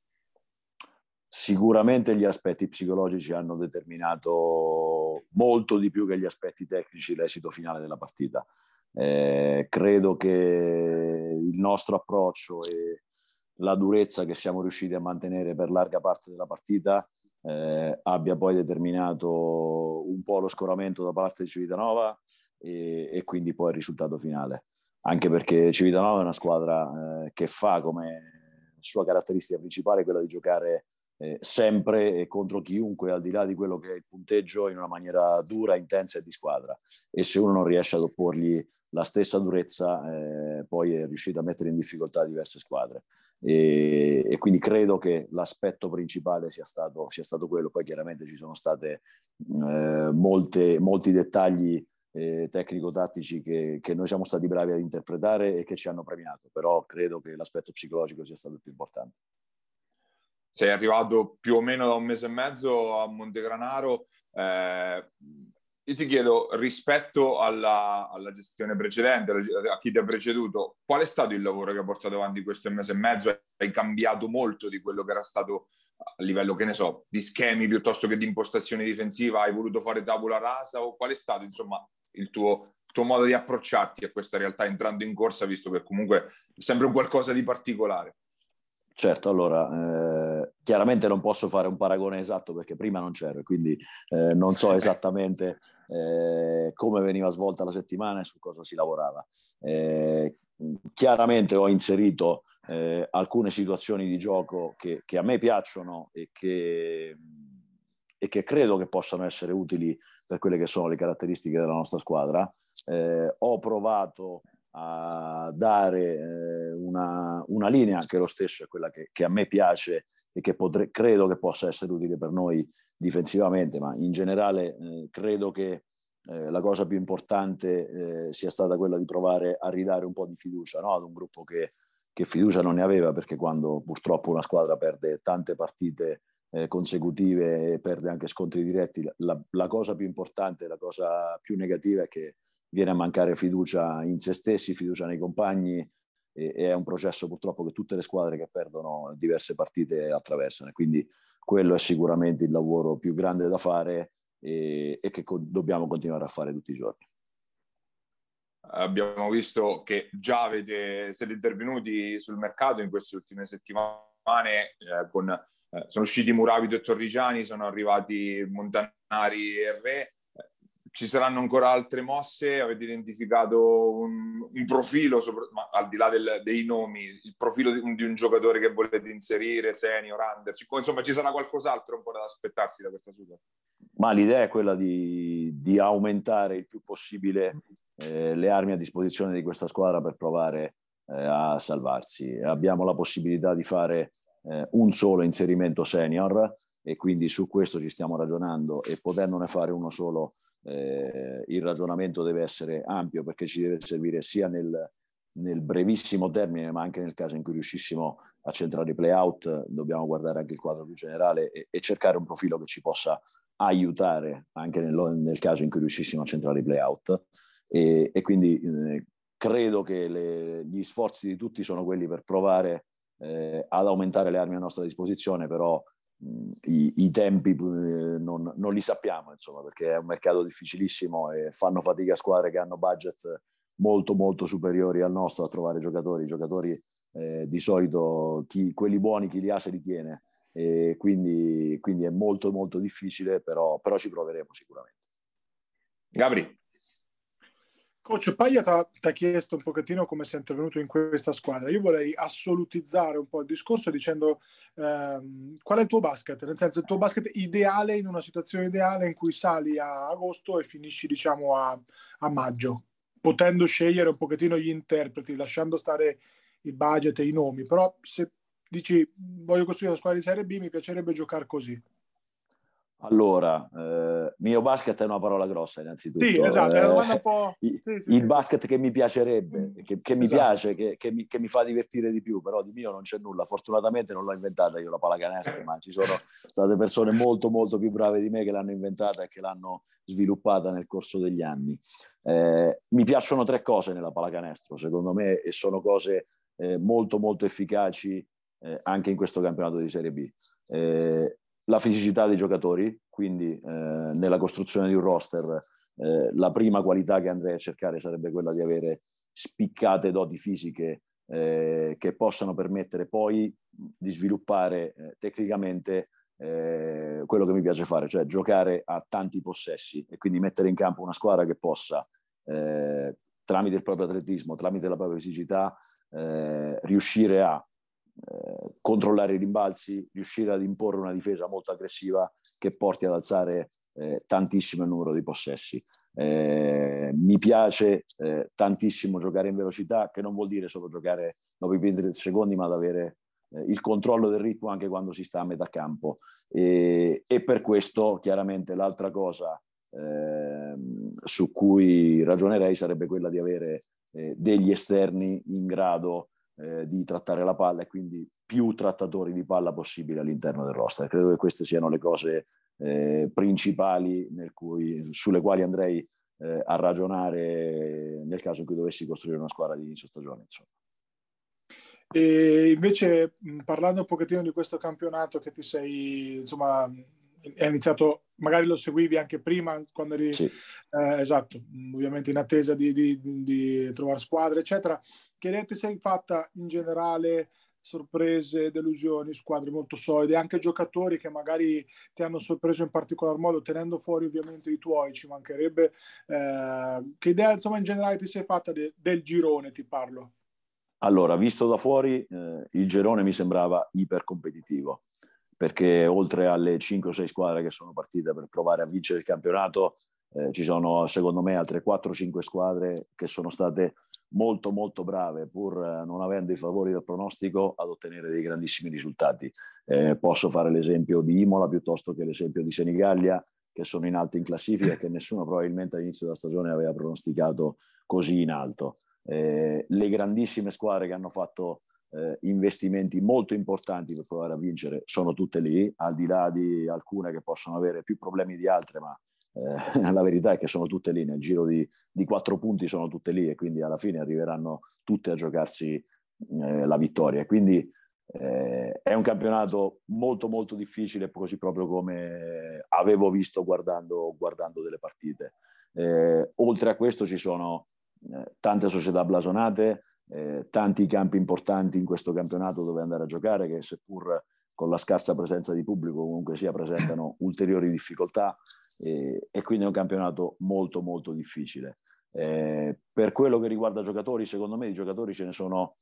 S4: Sicuramente gli aspetti psicologici hanno determinato molto di più che gli aspetti tecnici l'esito finale della partita. Eh, credo che il nostro approccio e la durezza che siamo riusciti a mantenere per larga parte della partita eh, abbia poi determinato un po' lo scoramento da parte di Civitanova e, e quindi poi il risultato finale. Anche perché Civitanova è una squadra eh, che fa come sua caratteristica principale quella di giocare eh, sempre e contro chiunque, al di là di quello che è il punteggio, in una maniera dura, intensa e di squadra. E se uno non riesce ad opporgli la stessa durezza, eh, poi è riuscito a mettere in difficoltà diverse squadre. E, e, quindi credo che l'aspetto principale sia stato, sia stato quello. Poi chiaramente ci sono stati eh, molti dettagli eh, tecnico-tattici che, che, noi siamo stati bravi ad interpretare e che ci hanno premiato, però credo che l'aspetto psicologico sia stato il più importante.
S2: Sei arrivato più o meno da un mese e mezzo a Montegranaro. Eh, io ti chiedo, rispetto alla, alla, gestione precedente, a chi ti ha preceduto, qual è stato il lavoro che ha portato avanti questo mese e mezzo? Hai cambiato molto di quello che era stato a livello, che ne so, di schemi piuttosto che di impostazione difensiva? Hai voluto fare tabula rasa o qual è stato, insomma, il tuo, tuo modo di approcciarti a questa realtà entrando in corsa, visto che comunque è sempre un qualcosa di particolare?
S4: Certo, allora, eh, chiaramente non posso fare un paragone esatto perché prima non c'ero, quindi eh, non so esattamente eh, come veniva svolta la settimana e su cosa si lavorava. Eh, chiaramente ho inserito eh, alcune situazioni di gioco che, che a me piacciono e che, e che, credo che possano essere utili per quelle che sono le caratteristiche della nostra squadra. Eh, ho provato a dare eh, una, una, linea che lo stesso è quella che, che a me piace e che potre, credo che possa essere utile per noi difensivamente, ma in generale eh, credo che eh, la cosa più importante eh, sia stata quella di provare a ridare un po' di fiducia no? ad un gruppo che, che, fiducia non ne aveva, perché quando purtroppo una squadra perde tante partite eh, consecutive e perde anche scontri diretti, la, la cosa più importante, la cosa più negativa è che viene a mancare fiducia in se stessi, fiducia nei compagni e, e, è un processo purtroppo che tutte le squadre che perdono diverse partite attraversano. Quindi quello è sicuramente il lavoro più grande da fare e, e che co- dobbiamo continuare a fare tutti i giorni.
S2: Abbiamo visto che già avete, siete intervenuti sul mercato in queste ultime settimane eh, con, eh, sono usciti Muravido e Torrigiani, sono arrivati Montanari e Re ci saranno ancora altre mosse? Avete identificato un, un profilo, sopra, ma al di là del, dei nomi, il profilo di un, di un, giocatore che volete inserire, senior, under? Insomma, ci sarà qualcos'altro un po' da aspettarsi da questa Super?
S4: Ma l'idea è quella di, di aumentare il più possibile eh, le armi a disposizione di questa squadra per provare eh, a salvarsi. Abbiamo la possibilità di fare eh, un solo inserimento senior e quindi su questo ci stiamo ragionando e potendone fare uno solo eh, il ragionamento deve essere ampio perché ci deve servire sia nel, nel, brevissimo termine, ma anche nel caso in cui riuscissimo a centrare i play out, dobbiamo guardare anche il quadro più generale e, e cercare un profilo che ci possa aiutare anche nel, nel, caso in cui riuscissimo a centrare i play-out. E, e quindi eh, credo che le, gli sforzi di tutti sono quelli per provare eh, ad aumentare le armi a nostra disposizione, però i, i, tempi eh, non, non, li sappiamo, insomma, perché è un mercato difficilissimo e fanno fatica squadre che hanno budget molto molto superiori al nostro a trovare giocatori, giocatori eh, di solito chi, quelli buoni chi li ha se li tiene e quindi, quindi è molto molto difficile, però, però ci proveremo sicuramente.
S2: Gabri.
S3: Coach Paglia ti ha chiesto un pochettino come sei intervenuto in questa squadra. Io vorrei assolutizzare un po' il discorso dicendo ehm, qual è il tuo basket, nel senso il tuo basket ideale in una situazione ideale in cui sali a agosto e finisci diciamo a, a maggio, potendo scegliere un pochettino gli interpreti, lasciando stare il budget e i nomi, però se dici voglio costruire una squadra di Serie B, mi piacerebbe giocare così.
S4: Allora, eh, mio basket è una parola grossa innanzitutto.
S3: Sì, esatto, è una domanda un po'...
S4: Sì,
S3: sì,
S4: il
S3: sì,
S4: basket che mi piacerebbe, mm. che, che mi
S3: esatto.
S4: piace, che, che, mi, che, mi, fa divertire di più, però di mio non c'è nulla. Fortunatamente non l'ho inventata io la pallacanestro, ma ci sono state persone molto molto più brave di me che l'hanno inventata e che l'hanno sviluppata nel corso degli anni. Eh, mi piacciono tre cose nella pallacanestro, secondo me, e sono cose eh, molto molto efficaci eh, anche in questo campionato di Serie B. Eh, la fisicità dei giocatori, quindi eh, nella costruzione di un roster eh, la prima qualità che andrei a cercare sarebbe quella di avere spiccate doti fisiche eh, che possano permettere poi di sviluppare eh, tecnicamente eh, quello che mi piace fare, cioè giocare a tanti possessi e quindi mettere in campo una squadra che possa, eh, tramite il proprio atletismo, tramite la propria fisicità, riuscire a eh, controllare i rimbalzi, riuscire ad imporre una difesa molto aggressiva che porti ad alzare eh, tantissimo il numero di possessi. Eh, mi piace eh, tantissimo giocare in velocità, che non vuol dire solo giocare dopo i primi secondi, ma ad avere eh, il controllo del ritmo anche quando si sta a metà campo. E, e per questo, chiaramente, l'altra cosa ehm, su cui ragionerei sarebbe quella di avere degli esterni in grado eh, di trattare la palla e quindi più trattatori di palla possibili all'interno del roster. Credo che queste siano le cose eh, principali cui, sulle quali andrei eh, a ragionare nel caso in cui dovessi costruire una squadra di inizio stagione. Insomma.
S3: E invece parlando un pochettino di questo campionato che ti sei, insomma, è iniziato, magari lo seguivi anche prima quando eri,
S4: sì.
S3: eh, esatto, ovviamente in attesa di, di, di trovare squadre, eccetera. Che ti sei fatta in generale? Sorprese, delusioni, squadre molto solide, anche giocatori che magari ti hanno sorpreso in particolar modo, tenendo fuori ovviamente i tuoi, ci mancherebbe. Eh, che idea insomma in generale ti sei fatta de, del girone, ti parlo?
S4: Allora, visto da fuori, eh, il girone mi sembrava iper competitivo perché oltre alle 5 o 6 squadre che sono partite per provare a vincere il campionato, eh, ci sono secondo me altre 4-5 squadre che sono state molto molto brave pur eh, non avendo i favori del pronostico ad ottenere dei grandissimi risultati. Eh, posso fare l'esempio di Imola piuttosto che l'esempio di Senigallia che sono in alto in classifica e che nessuno probabilmente all'inizio della stagione aveva pronosticato così in alto. Eh, le grandissime squadre che hanno fatto eh, investimenti molto importanti per provare a vincere sono tutte lì, al di là di alcune che possono avere più problemi di altre, ma eh, la verità è che sono tutte lì, nel giro di, di, quattro punti sono tutte lì e quindi alla fine arriveranno tutte a giocarsi eh, la vittoria. Quindi eh, è un campionato molto molto difficile, così proprio come avevo visto guardando, guardando delle partite. Eh, oltre a questo ci sono eh, tante società blasonate, eh, tanti campi importanti in questo campionato dove andare a giocare che seppur con la scarsa presenza di pubblico comunque sia presentano ulteriori difficoltà e, e quindi è un campionato molto molto difficile. Eh, per quello che riguarda giocatori, secondo me i giocatori ce ne sono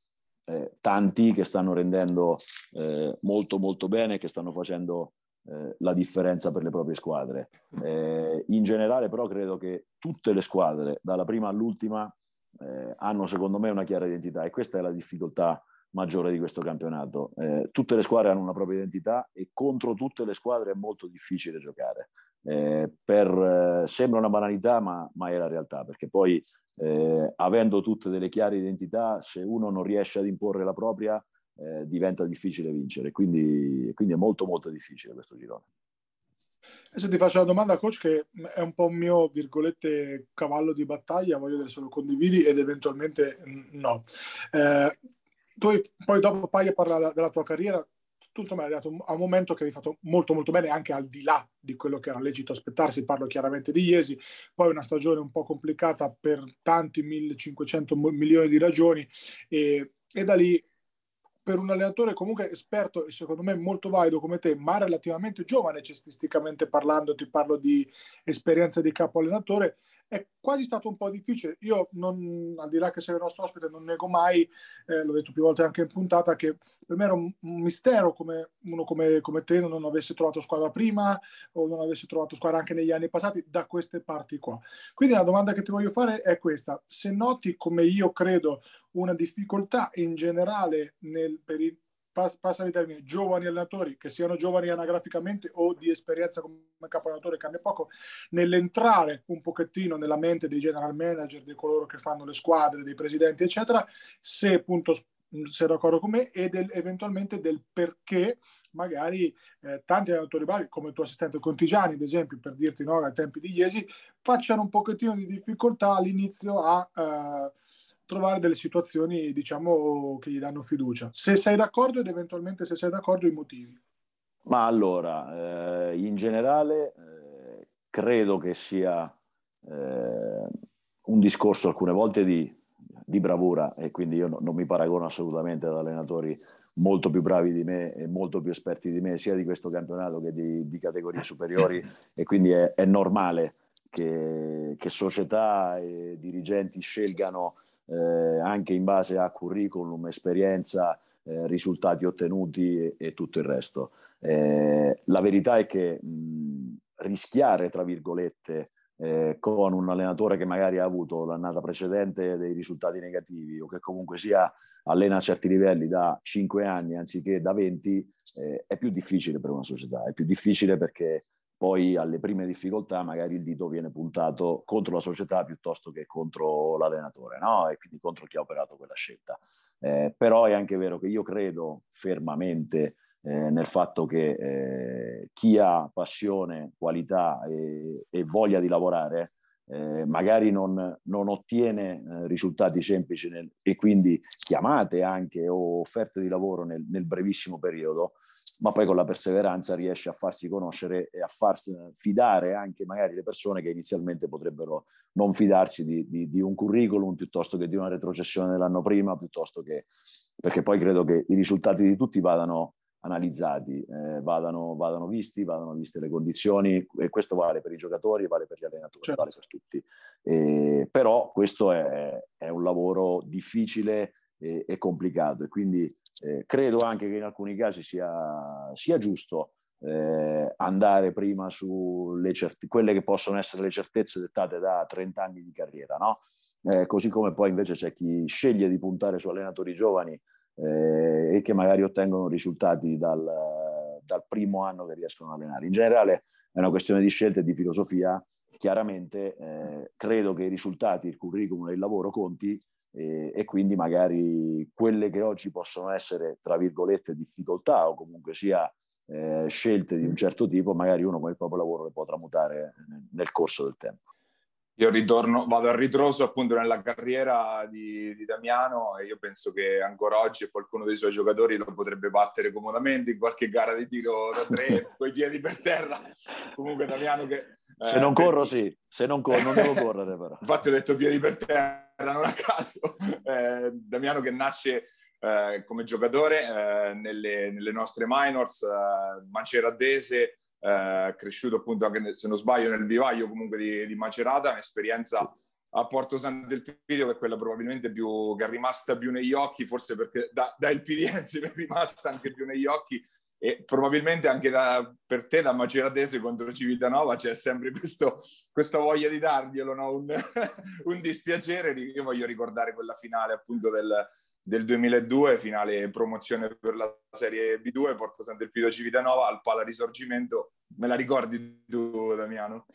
S4: eh, tanti che stanno rendendo eh, molto molto bene, che stanno facendo eh, la differenza per le proprie squadre. Eh, in generale però credo che tutte le squadre, dalla prima all'ultima, eh, hanno secondo me una chiara identità e questa è la difficoltà maggiore di questo campionato. Tutte le squadre hanno una propria identità e contro tutte le squadre è molto difficile giocare. Eh, per, eh, sembra una banalità, ma, ma, è la realtà, perché poi eh, avendo tutte delle chiare identità, se uno non riesce ad imporre la propria, eh, diventa difficile vincere. Quindi, quindi, è molto molto difficile questo girone.
S3: Adesso ti faccio la domanda, coach, che è un po' un mio, virgolette, cavallo di battaglia, voglio vedere se lo condividi ed eventualmente no. Eh, tu poi dopo Paia parla della tua carriera, tu insomma è arrivato a un momento che hai fatto molto molto bene anche al di là di quello che era lecito aspettarsi, parlo chiaramente di Iesi, poi una stagione un po' complicata per tanti 1500 milioni di ragioni e, e da lì per un allenatore comunque esperto e secondo me molto valido come te, ma relativamente giovane cestisticamente parlando, ti parlo di esperienza di capo allenatore, è quasi stato un po' difficile. Io, non, al di là che sei il nostro ospite, non nego mai, eh, l'ho detto più volte anche in puntata, che per me era un, mistero come uno come, come, te non avesse trovato squadra prima o non avesse trovato squadra anche negli anni passati da queste parti qua. Quindi la domanda che ti voglio fare è questa. Se noti come io credo una difficoltà in generale nel, per i passami il termine, giovani allenatori, che siano giovani anagraficamente o di esperienza come capo allenatore, cambia poco, nell'entrare un pochettino nella mente dei general manager, di coloro che fanno le squadre, dei presidenti, eccetera, se appunto sei d'accordo con me ed eventualmente del perché magari eh, tanti allenatori bravi come il tuo assistente Contigiani ad esempio per dirti no, ai tempi di Iesi facciano un pochettino di difficoltà all'inizio a eh, trovare delle situazioni, diciamo, che gli danno fiducia. Se sei d'accordo ed eventualmente se sei d'accordo i motivi.
S4: Ma allora, eh, in generale, eh, credo che sia eh, un discorso alcune volte di, di, bravura e quindi io no, non mi paragono assolutamente ad allenatori molto più bravi di me e molto più esperti di me, sia di questo campionato che di, di categorie superiori e quindi è, è normale che, che società e dirigenti scelgano eh, anche in base a curriculum, esperienza, eh, risultati ottenuti e, e, tutto il resto. Eh, la verità è che mh, rischiare, tra virgolette, eh, con un allenatore che magari ha avuto l'annata precedente dei risultati negativi o che comunque sia allena a certi livelli da 5 anni anziché da 20, eh, è più difficile per una società, è più difficile perché poi alle prime difficoltà magari il dito viene puntato contro la società piuttosto che contro l'allenatore, no? E quindi contro chi ha operato quella scelta. Eh, però è anche vero che io credo fermamente eh, nel fatto che eh, chi ha passione, qualità e, e voglia di lavorare eh, magari non, non ottiene eh, risultati semplici nel, e quindi chiamate anche o offerte di lavoro nel, nel, brevissimo periodo, ma poi con la perseveranza riesce a farsi conoscere e a farsi fidare anche magari le persone che inizialmente potrebbero non fidarsi di, di, di un curriculum piuttosto che di una retrocessione dell'anno prima, piuttosto che perché poi credo che i risultati di tutti vadano analizzati, eh, vadano, vadano, visti, vadano viste le condizioni e questo vale per i giocatori, vale per gli allenatori, certo. vale per tutti. Eh, però questo è, è, un lavoro difficile e, e complicato e quindi eh, credo anche che in alcuni casi sia, sia giusto eh, andare prima su cert- quelle che possono essere le certezze dettate da 30 anni di carriera, no? Eh, così come poi invece c'è chi sceglie di puntare su allenatori giovani eh, e che magari ottengono risultati dal, dal, primo anno che riescono a allenare. In generale è una questione di scelta e di filosofia. Chiaramente eh, credo che i risultati, il curriculum e il lavoro conti e, e, quindi magari quelle che oggi possono essere, tra virgolette, difficoltà o comunque sia eh, scelte di un certo tipo, magari uno con il proprio lavoro le può tramutare nel corso del tempo.
S2: Io ritorno, vado a ritroso appunto nella carriera di, di, Damiano e io penso che ancora oggi qualcuno dei suoi giocatori lo potrebbe battere comodamente in qualche gara di tiro da tre, coi piedi per terra. Comunque Damiano che...
S4: Se eh, non corro per... sì, se non corro non devo correre però.
S2: Infatti ho detto piedi per terra, non a caso. Eh, Damiano che nasce eh, come giocatore eh, nelle, nelle, nostre minors, eh, Maceradese, eh, cresciuto appunto anche, se non sbaglio, nel vivaio comunque di, di Macerata, un'esperienza sì. a Porto Sant'Elpidio che è quella probabilmente più, che è rimasta più negli occhi, forse perché da, da Elpidiense è rimasta anche più negli occhi e probabilmente anche da, per te da Maceratese contro Civitanova c'è sempre questo, questa voglia di darglielo, no? un, un dispiacere. Io voglio ricordare quella finale appunto del, del 2002, finale promozione per la Serie B2, Porto Sant'Elpidio Civitanova al Pala Risorgimento. Me la ricordi tu, Damiano?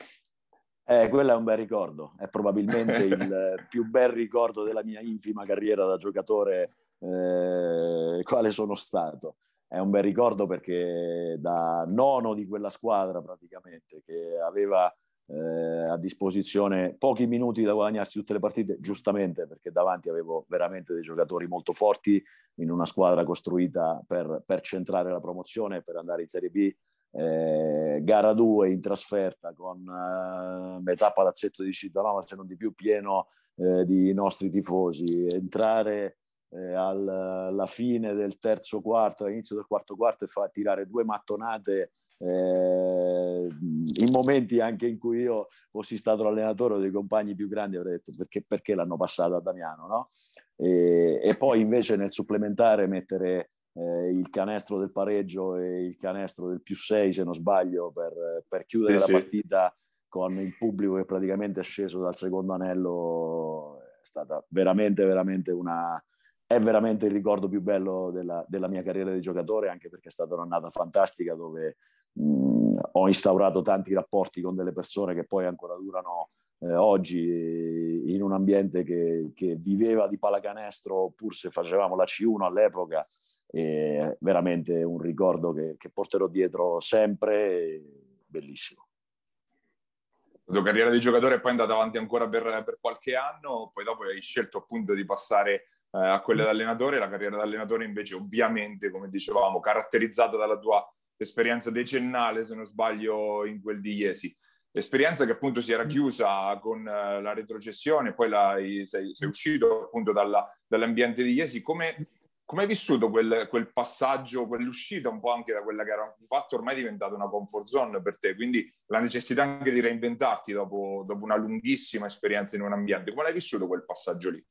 S4: Eh, quello è un bel ricordo, è probabilmente il più bel ricordo della mia infima carriera da giocatore eh, quale sono stato. È un bel ricordo perché da nono di quella squadra praticamente che aveva eh, a disposizione pochi minuti da guadagnarsi tutte le partite, giustamente perché davanti avevo veramente dei giocatori molto forti in una squadra costruita per, per centrare la promozione, per andare in Serie B. Eh, gara 2 in trasferta con eh, metà palazzetto di Cittadella, se non di più, pieno eh, di nostri tifosi. Entrare eh, alla fine del terzo quarto, all'inizio del quarto quarto e fa tirare due mattonate eh, in momenti anche in cui io fossi stato l'allenatore o dei compagni più grandi avrei detto perché, perché l'hanno passato a Damiano no? e, e, poi invece nel supplementare mettere eh, il canestro del pareggio e il canestro del più 6 se non sbaglio per, per chiudere sì, la sì. partita con il pubblico che praticamente è sceso dal secondo anello è stata veramente veramente una, è veramente il ricordo più bello della, della, mia carriera di giocatore, anche perché è stata un'annata fantastica dove mh, ho instaurato tanti rapporti con delle persone che poi ancora durano eh, oggi in un ambiente che, che, viveva di pallacanestro, pur se facevamo la C1 all'epoca, è veramente un ricordo che, che porterò dietro sempre, bellissimo.
S2: La tua carriera di giocatore è poi andata avanti ancora per, per qualche anno, poi dopo hai scelto appunto di passare eh, a quella da allenatore. La carriera da allenatore invece ovviamente, come dicevamo, caratterizzata dalla tua esperienza decennale, se non sbaglio, in quel di Iesi. Esperienza che appunto si era chiusa con uh, la retrocessione, poi la, sei, sei, uscito appunto dalla, dall'ambiente di Iesi. Come, come hai vissuto quel, quel, passaggio, quell'uscita un po' anche da quella che era di fatto ormai diventata una comfort zone per te? Quindi la necessità anche di reinventarti dopo, dopo una lunghissima esperienza in un ambiente. Come l'hai vissuto quel passaggio lì?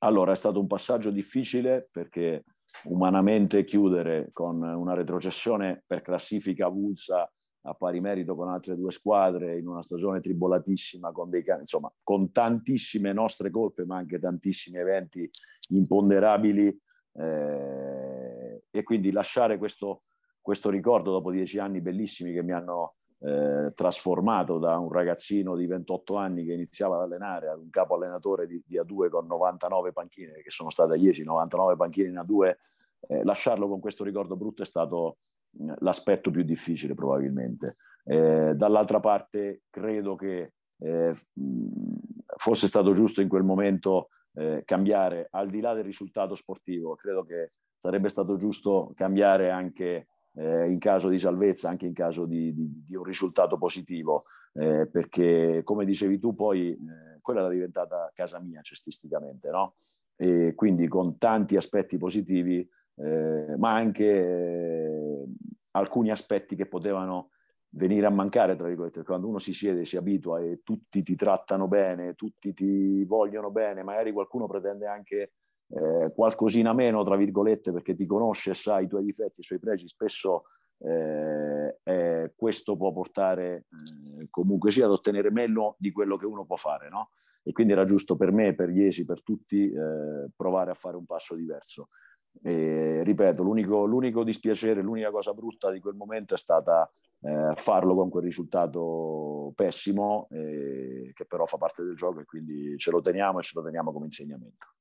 S4: Allora, è stato un passaggio difficile perché umanamente chiudere con una retrocessione per classifica avulsa a pari merito con altre due squadre in una stagione tribolatissima con, dei, insomma, con tantissime nostre colpe ma anche tantissimi eventi imponderabili eh, e quindi lasciare questo, questo ricordo dopo dieci anni bellissimi che mi hanno eh, trasformato da un ragazzino di 28 anni che iniziava ad allenare ad un capo allenatore di, di A2 con 99 panchine, che sono state a Iesi, 99 panchine in A2, eh, lasciarlo con questo ricordo brutto è stato mh, l'aspetto più difficile probabilmente. Eh, dall'altra parte credo che eh, fosse stato giusto in quel momento eh, cambiare, al di là del risultato sportivo, credo che sarebbe stato giusto cambiare anche eh, in caso di salvezza, anche in caso di, di, di un risultato positivo, eh, perché come dicevi tu poi eh, quella era diventata casa mia cestisticamente, no? E quindi con tanti aspetti positivi, eh, ma anche eh, alcuni aspetti che potevano venire a mancare, tra virgolette, quando uno si siede, si abitua e tutti ti trattano bene, tutti ti vogliono bene, magari qualcuno pretende anche eh, qualcosina meno, tra virgolette, perché ti conosce e sa i tuoi difetti, i suoi pregi, spesso eh, eh, questo può portare eh, comunque sia ad ottenere meno di quello che uno può fare, no? E quindi era giusto per me, per Iesi, per tutti, eh, provare a fare un passo diverso. E, ripeto, l'unico, l'unico, dispiacere, l'unica cosa brutta di quel momento è stata eh, farlo con quel risultato pessimo, che però fa parte del gioco e quindi ce lo teniamo e ce lo teniamo come insegnamento.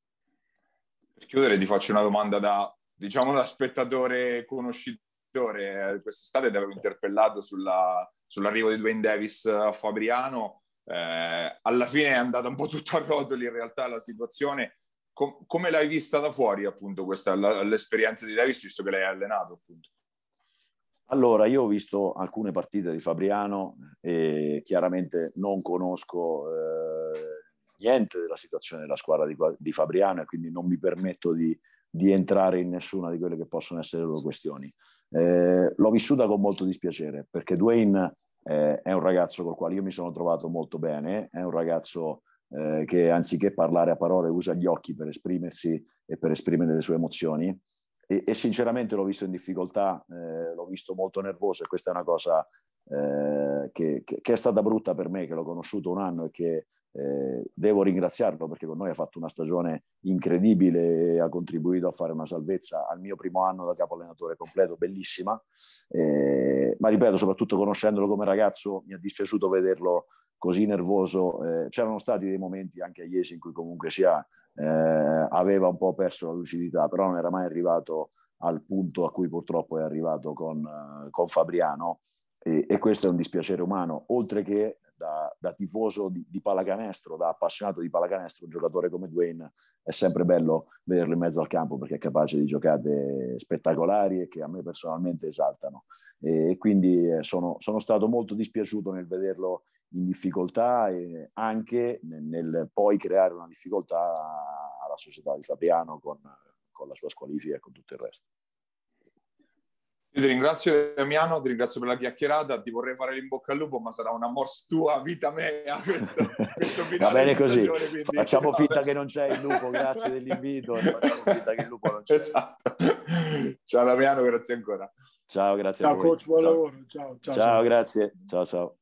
S2: Per chiudere ti faccio una domanda da, diciamo, da spettatore conoscitore. Eh, quest'estate ti avevo interpellato sulla, sull'arrivo di Dwayne Davis a Fabriano. Eh, alla fine è andata un po' tutto a rotoli in realtà la situazione. Com- come l'hai vista da fuori appunto questa, la, l'esperienza di Davis visto che l'hai allenato appunto?
S4: Allora, io ho visto alcune partite di Fabriano e chiaramente non conosco eh, niente della situazione della squadra di, di Fabriano e quindi non mi permetto di, di, entrare in nessuna di quelle che possono essere le loro questioni. Eh, l'ho vissuta con molto dispiacere perché Dwayne eh, è un ragazzo col quale io mi sono trovato molto bene, è un ragazzo eh, che anziché parlare a parole usa gli occhi per esprimersi e per esprimere le sue emozioni. E, e sinceramente l'ho visto in difficoltà, eh, l'ho visto molto nervoso e questa è una cosa eh, che, che, che, è stata brutta per me, che l'ho conosciuto un anno e che eh, devo ringraziarlo perché con noi ha fatto una stagione incredibile e ha contribuito a fare una salvezza al mio primo anno da capo allenatore completo, bellissima. Eh, ma ripeto, soprattutto conoscendolo come ragazzo, mi è dispiaciuto vederlo così nervoso. Eh, c'erano stati dei momenti anche a Iesi in cui comunque sia, eh, aveva un po' perso la lucidità, però non era mai arrivato al punto a cui purtroppo è arrivato con, con Fabriano e, e, questo è un dispiacere umano, oltre che da, da tifoso di, di, pallacanestro, da appassionato di pallacanestro, un giocatore come Dwayne è sempre bello vederlo in mezzo al campo perché è capace di giocate spettacolari e che a me personalmente esaltano. E, quindi eh, sono, sono, stato molto dispiaciuto nel vederlo in difficoltà e anche nel, nel poi creare una difficoltà alla società di Fabiano con, con la sua squalifica e con tutto il resto.
S2: Io ti ringrazio Damiano, ti ringrazio per la chiacchierata, ti vorrei fare l'in bocca al lupo, ma sarà una mors tua, vita mea, questo, questo
S4: finale Va bene così, stagione, quindi... facciamo finta che non c'è il lupo, grazie dell'invito, facciamo finta che il lupo non c'è.
S2: Esatto. Ciao Damiano, grazie ancora.
S4: Ciao, grazie
S3: ciao, coach, buon ciao. lavoro. Ciao, ciao,
S4: ciao, ciao, grazie. Ciao, ciao.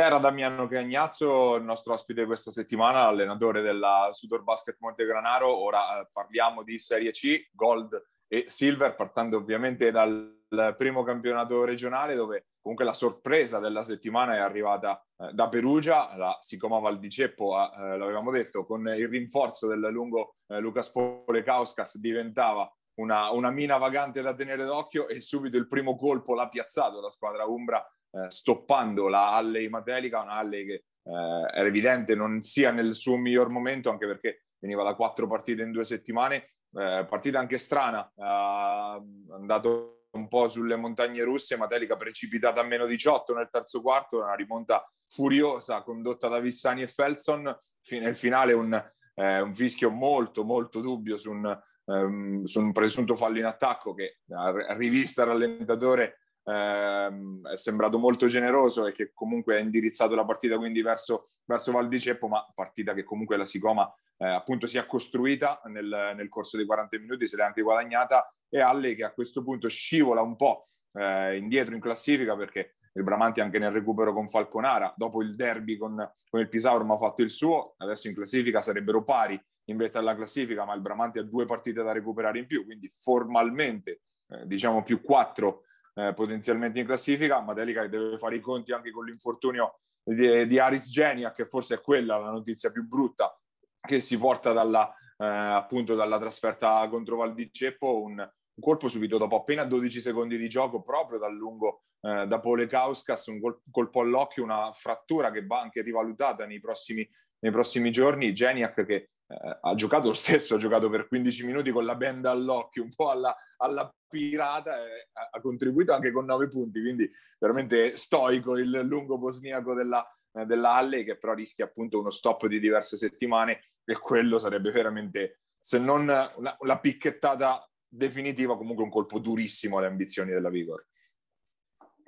S2: Era Damiano Cagnazzo, il nostro ospite questa settimana, allenatore della Sudor Basket Montegranaro. Ora eh, parliamo di Serie C, Gold e Silver, partendo ovviamente dal primo campionato regionale, dove comunque la sorpresa della settimana è arrivata eh, da Perugia, la Sicoma Val di Ceppo, eh, l'avevamo detto, con il rinforzo del lungo eh, Lucas Polekauskas diventava una, una, mina vagante da tenere d'occhio e subito il primo colpo l'ha piazzato la squadra Umbra eh, stoppando la Alley Matelica, una Alley che eh, era evidente non sia nel suo miglior momento, anche perché veniva da quattro partite in due settimane, eh, partita anche strana, andato un po' sulle montagne russe, Matelica precipitata a meno 18 nel terzo quarto, una rimonta furiosa condotta da Vissani e Felson, nel finale un, eh, un fischio molto molto dubbio su un, um, su un presunto fallo in attacco che a rivista rallentatore ehm, è sembrato molto generoso e che comunque ha indirizzato la partita quindi verso, verso Val di Ceppo, ma partita che comunque la Sicoma eh, appunto si è costruita nel, nel, corso dei 40 minuti, se l'è anche guadagnata e Alle che a questo punto scivola un po' eh, indietro in classifica perché il Bramanti anche nel recupero con Falconara, dopo il derby con, con il Pisauro ha fatto il suo, adesso in classifica sarebbero pari in vetta alla classifica, ma il Bramanti ha due partite da recuperare in più, quindi formalmente eh, diciamo più quattro eh, potenzialmente in classifica. Matelica che deve fare i conti anche con l'infortunio di, di Aris Genia, che forse è quella la notizia più brutta che si porta dalla, eh, appunto dalla trasferta contro Val di Ceppo, un, un, colpo subito dopo appena 12 secondi di gioco proprio dal lungo eh, da Pole Kauskas, un col- colpo all'occhio, una frattura che va anche rivalutata nei prossimi, nei prossimi giorni. Geniac che eh, ha giocato lo stesso, ha giocato per 15 minuti con la benda all'occhio, un po' alla, alla pirata, e ha, contribuito anche con 9 punti, quindi veramente stoico il lungo bosniaco della, eh, della Halle, che però rischia appunto uno stop di diverse settimane e quello sarebbe veramente, se non una, una picchettata definitiva, comunque un colpo durissimo alle ambizioni della Vigor.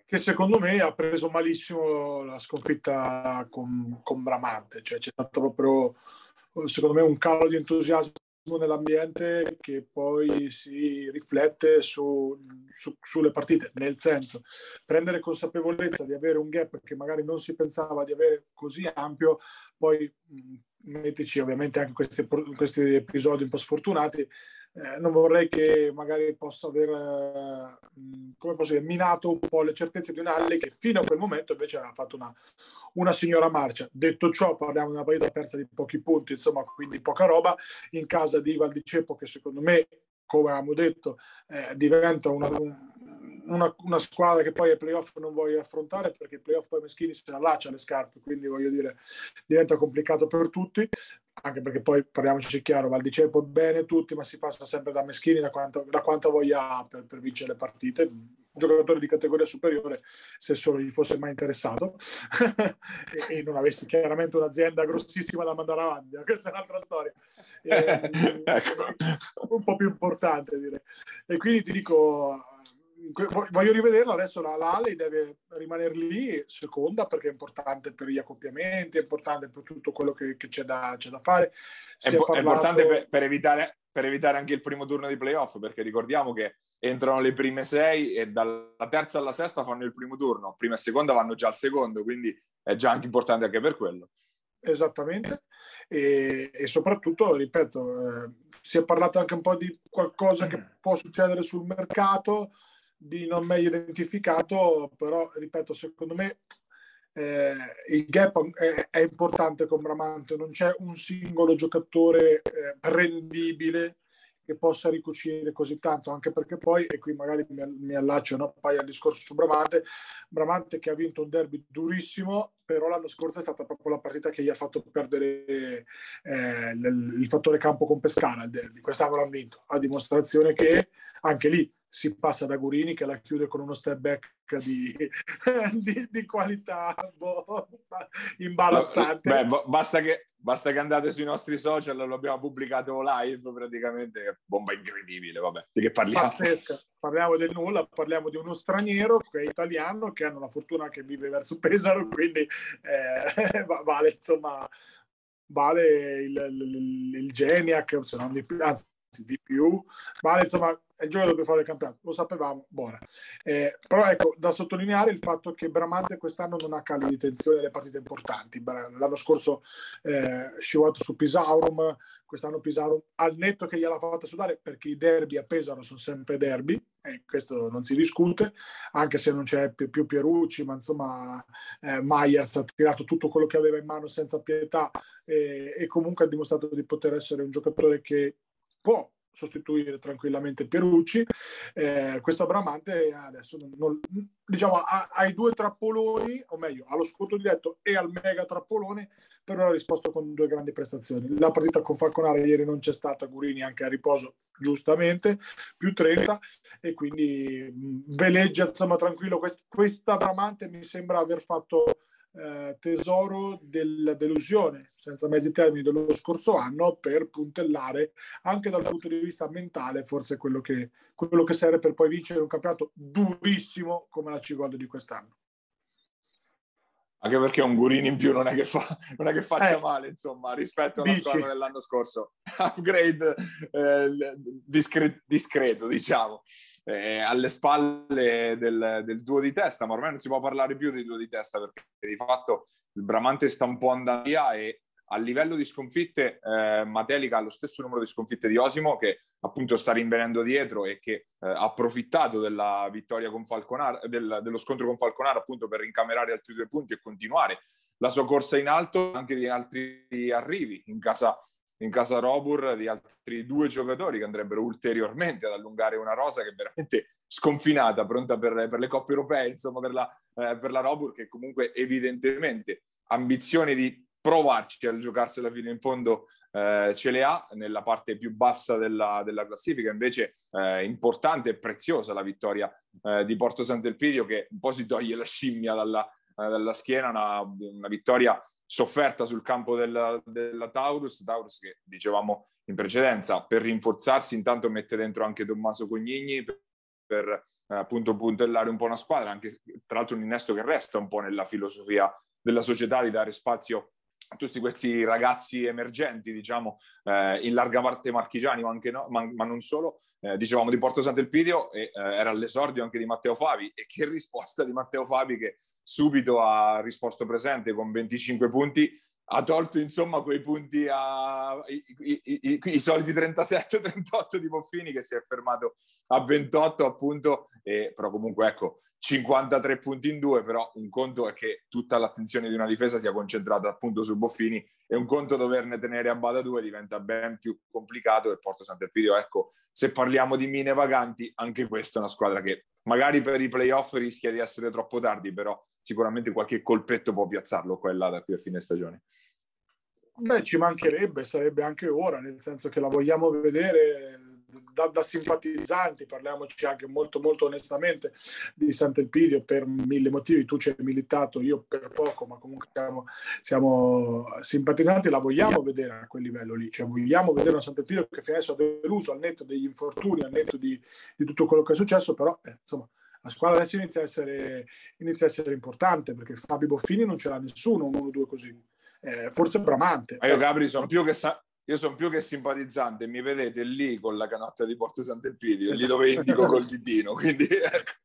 S3: Che secondo me ha preso malissimo la sconfitta con, con Bramante, cioè c'è stato proprio secondo me un calo di entusiasmo nell'ambiente che poi si riflette su, su, sulle partite, nel senso prendere consapevolezza di avere un gap che magari non si pensava di avere così ampio, poi mettici ovviamente anche questi, questi episodi un po' sfortunati, eh, non vorrei che magari possa aver eh, dire, minato un po' le certezze di un Halle che fino a quel momento invece aveva fatto una, una signora marcia. Detto ciò, parliamo di una partita persa di pochi punti, insomma, quindi poca roba, in casa di Val di Ceppo che secondo me, come abbiamo detto, eh, diventa una, una, una, squadra che poi ai playoff non voglio affrontare perché i playoff poi Meschini se la lascia le scarpe, quindi voglio dire diventa complicato per tutti anche perché poi parliamoci chiaro, Valdiceppo bene tutti, ma si passa sempre da Meschini da quanto, da quanto voglia per, per, vincere le partite. Giocatore di categoria superiore, se solo gli fosse mai interessato e, e, non avessi chiaramente un'azienda grossissima da mandare avanti, questa è un'altra storia, e, ecco. un po' più importante direi. E quindi ti dico, voglio rivederla adesso la, la Alley deve rimanere lì seconda perché è importante per gli accoppiamenti è importante per tutto quello che, che c'è, da, c'è, da, fare.
S2: Si è, parlato... è importante per, per, evitare, per, evitare, anche il primo turno di playoff perché ricordiamo che entrano le prime sei e dalla terza alla sesta fanno il primo turno prima e seconda vanno già al secondo quindi è già anche importante anche per quello.
S3: Esattamente, e, e soprattutto, ripeto, eh, si è parlato anche un po' di qualcosa che può succedere sul mercato, di non meglio identificato, però ripeto, secondo me eh, il gap è, è, importante con Bramante, non c'è un singolo giocatore eh, rendibile che possa ricucire così tanto, anche perché poi, e qui magari mi, mi allaccio no, poi al discorso su Bramante, Bramante che ha vinto un derby durissimo, però l'anno scorso è stata proprio la partita che gli ha fatto perdere eh, il, fattore campo con Pescara, il derby, quest'anno l'ha vinto, a dimostrazione che anche lì si passa da Gurini che la chiude con uno step back di, di, di qualità boh, imbarazzante.
S2: Beh, basta che, basta che andate sui nostri social, lo abbiamo pubblicato live praticamente, bomba incredibile, vabbè, di che parliamo?
S3: Pazzesca, parliamo del nulla, parliamo di uno straniero che è italiano, che hanno la fortuna che vive verso Pesaro, quindi eh, vale insomma, vale il, il, il Geniac, se non di più, anzi di più, vale insomma è il gioco che fare il campionato, lo sapevamo, buona. Eh, però ecco, da sottolineare il fatto che Bramante quest'anno non ha cali di tensione nelle partite importanti. L'anno scorso eh, scivolato su Pisaurum, quest'anno Pisaurum al netto che gliela fatta sudare perché i derby a Pesaro sono sempre derby, e questo non si discute, anche se non c'è più, più Pierucci, ma insomma eh, Myers ha tirato tutto quello che aveva in mano senza pietà e, e comunque ha dimostrato di poter essere un giocatore che può sostituire tranquillamente Perucci. Eh, questo Bramante adesso non, diciamo, ha, i due trappoloni, o meglio, allo sconto diretto e al mega trappolone, però ha risposto con due grandi prestazioni. La partita con Falconare ieri non c'è stata, Gurini anche a riposo giustamente, più 30 e quindi mh, veleggia insomma tranquillo. Quest, questa Bramante mi sembra aver fatto eh, tesoro della delusione, senza mezzi termini, dello scorso anno per puntellare anche dal punto di vista mentale forse quello che, quello che serve per poi vincere un campionato durissimo come la Cigoldo di quest'anno.
S2: Anche perché un Gurini in più non è che, fa, non è che faccia eh, male, insomma, rispetto alla squadra dell'anno scorso. Upgrade eh, discre- discreto, diciamo eh, alle spalle del, del, duo di testa, ma ormai non si può parlare più di duo di testa perché di fatto il Bramante sta un po' andando via e a livello di sconfitte eh, Matelica ha lo stesso numero di sconfitte di Osimo che appunto sta rinvenendo dietro e che eh, ha approfittato della vittoria con Falconara, del, dello scontro con Falconara appunto per incamerare altri due punti e continuare la sua corsa in alto anche di altri arrivi in casa in casa Robur di altri due giocatori che andrebbero ulteriormente ad allungare una rosa che è veramente sconfinata, pronta per, per le coppe europee, insomma per la, eh, per la Robur che comunque evidentemente ambizioni di provarci a giocarsela fino in fondo eh, ce le ha nella parte più bassa della, della classifica, invece eh, importante e preziosa la vittoria eh, di Porto Sant'Elpidio che un po' si toglie la scimmia dalla, eh, dalla schiena, una, una vittoria sofferta sul campo della, della Taurus, Taurus che dicevamo in precedenza, per rinforzarsi intanto mette dentro anche Tommaso Cognigni per, per eh, appunto puntellare un po' una squadra, anche tra l'altro un innesto che resta un po' nella filosofia della società di dare spazio a tutti questi ragazzi emergenti, diciamo, eh, in larga parte marchigiani, ma, anche no, ma, ma non solo, eh, dicevamo di Porto Sant'Elpidio e eh, era all'esordio anche di Matteo Favi. E che risposta di Matteo Favi che subito ha risposto presente con 25 punti, ha tolto insomma quei punti a i, i, i, i soliti 37-38 di Boffini che si è fermato a 28 appunto, e, però comunque ecco 53 punti in due, però un conto è che tutta l'attenzione di una difesa sia concentrata appunto su Boffini e un conto doverne tenere a bada due diventa ben più complicato e Porto Sant'Elpidio, ecco, se parliamo di mine vaganti, anche questa è una squadra che magari per i playoff rischia di essere troppo tardi, però sicuramente qualche colpetto può piazzarlo quella da qui a fine stagione.
S3: Beh, ci mancherebbe, sarebbe anche ora, nel senso che la vogliamo vedere da, da, simpatizzanti, parliamoci anche molto molto onestamente di Sant'Elpidio per mille motivi, tu ci hai militato, io per poco, ma comunque siamo, siamo simpatizzanti, la vogliamo vedere a quel livello lì, cioè vogliamo vedere una Sant'Elpidio che fino adesso ha deluso al netto degli infortuni, al netto di, di tutto quello che è successo, però eh, insomma la squadra adesso inizia a essere, inizia a essere importante perché Fabio Boffini non ce l'ha nessuno, uno o due così. Eh, forse Bramante.
S2: Ma io Gabri sono più che, sa- io sono più che simpatizzante, mi vedete lì con la canotta di Porto Sant'Elpidio, esatto. lì dove indico col ditino, quindi ecco.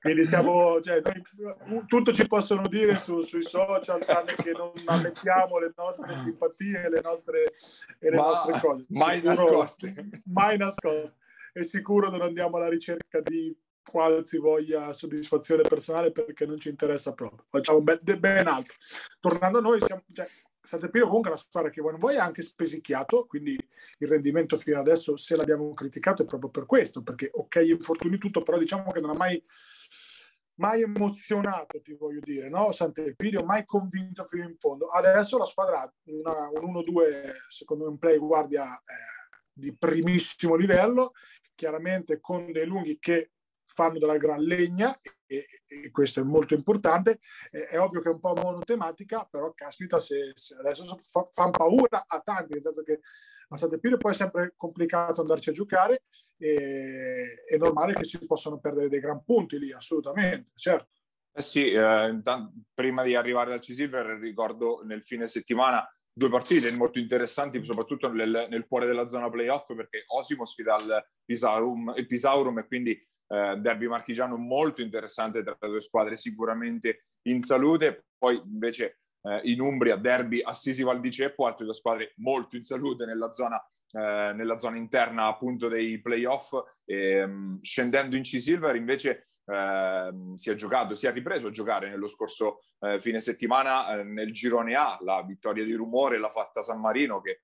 S3: Quindi siamo, cioè, noi, tutto ci possono dire su, sui social, tranne che non ammettiamo le nostre simpatie le nostre, e le Ma, nostre cose.
S2: Mai Sicuro, nascoste.
S3: Mai nascoste. È sicuro non andiamo alla ricerca di qualsivoglia soddisfazione personale perché non ci interessa proprio. Facciamo ben, ben altro. Tornando a noi, siamo, cioè, Sant'Epiro comunque è una squadra che vuoi ha anche spesicchiato, quindi il rendimento fino adesso, se l'abbiamo criticato, è proprio per questo, perché ok, infortuni tutto, però diciamo che non ha mai, mai emozionato, ti voglio dire, no? Sant'Elpidio, mai convinto fino in fondo. Adesso la squadra ha un 1-2, secondo me un play guardia eh, di primissimo livello, chiaramente con dei lunghi che fanno della gran legna e, questo è molto importante. Eh, è ovvio che è un po' monotematica, però caspita, se, se adesso fa, fanno paura a tanti, nel senso che a Sant'Epiro poi è sempre complicato andarci a giocare e è normale che si possano perdere dei gran punti lì, assolutamente, certo.
S2: Eh sì, eh, intanto, prima di arrivare al C-Silver ricordo nel fine settimana due partite molto interessanti, soprattutto nel, nel, cuore della zona playoff, perché Osimo sfida il Pisaurum, il Pisaurum e quindi eh, derby marchigiano molto interessante tra le due squadre sicuramente in salute, poi invece eh, in Umbria derby Assisi Val di Ceppo, altre due squadre molto in salute nella zona, eh, nella zona interna appunto dei playoff, e, um, scendendo in C-Silver invece Uh, si è giocato, si è ripreso a giocare nello scorso uh, fine settimana uh, nel girone A, la vittoria di rumore l'ha fatta San Marino che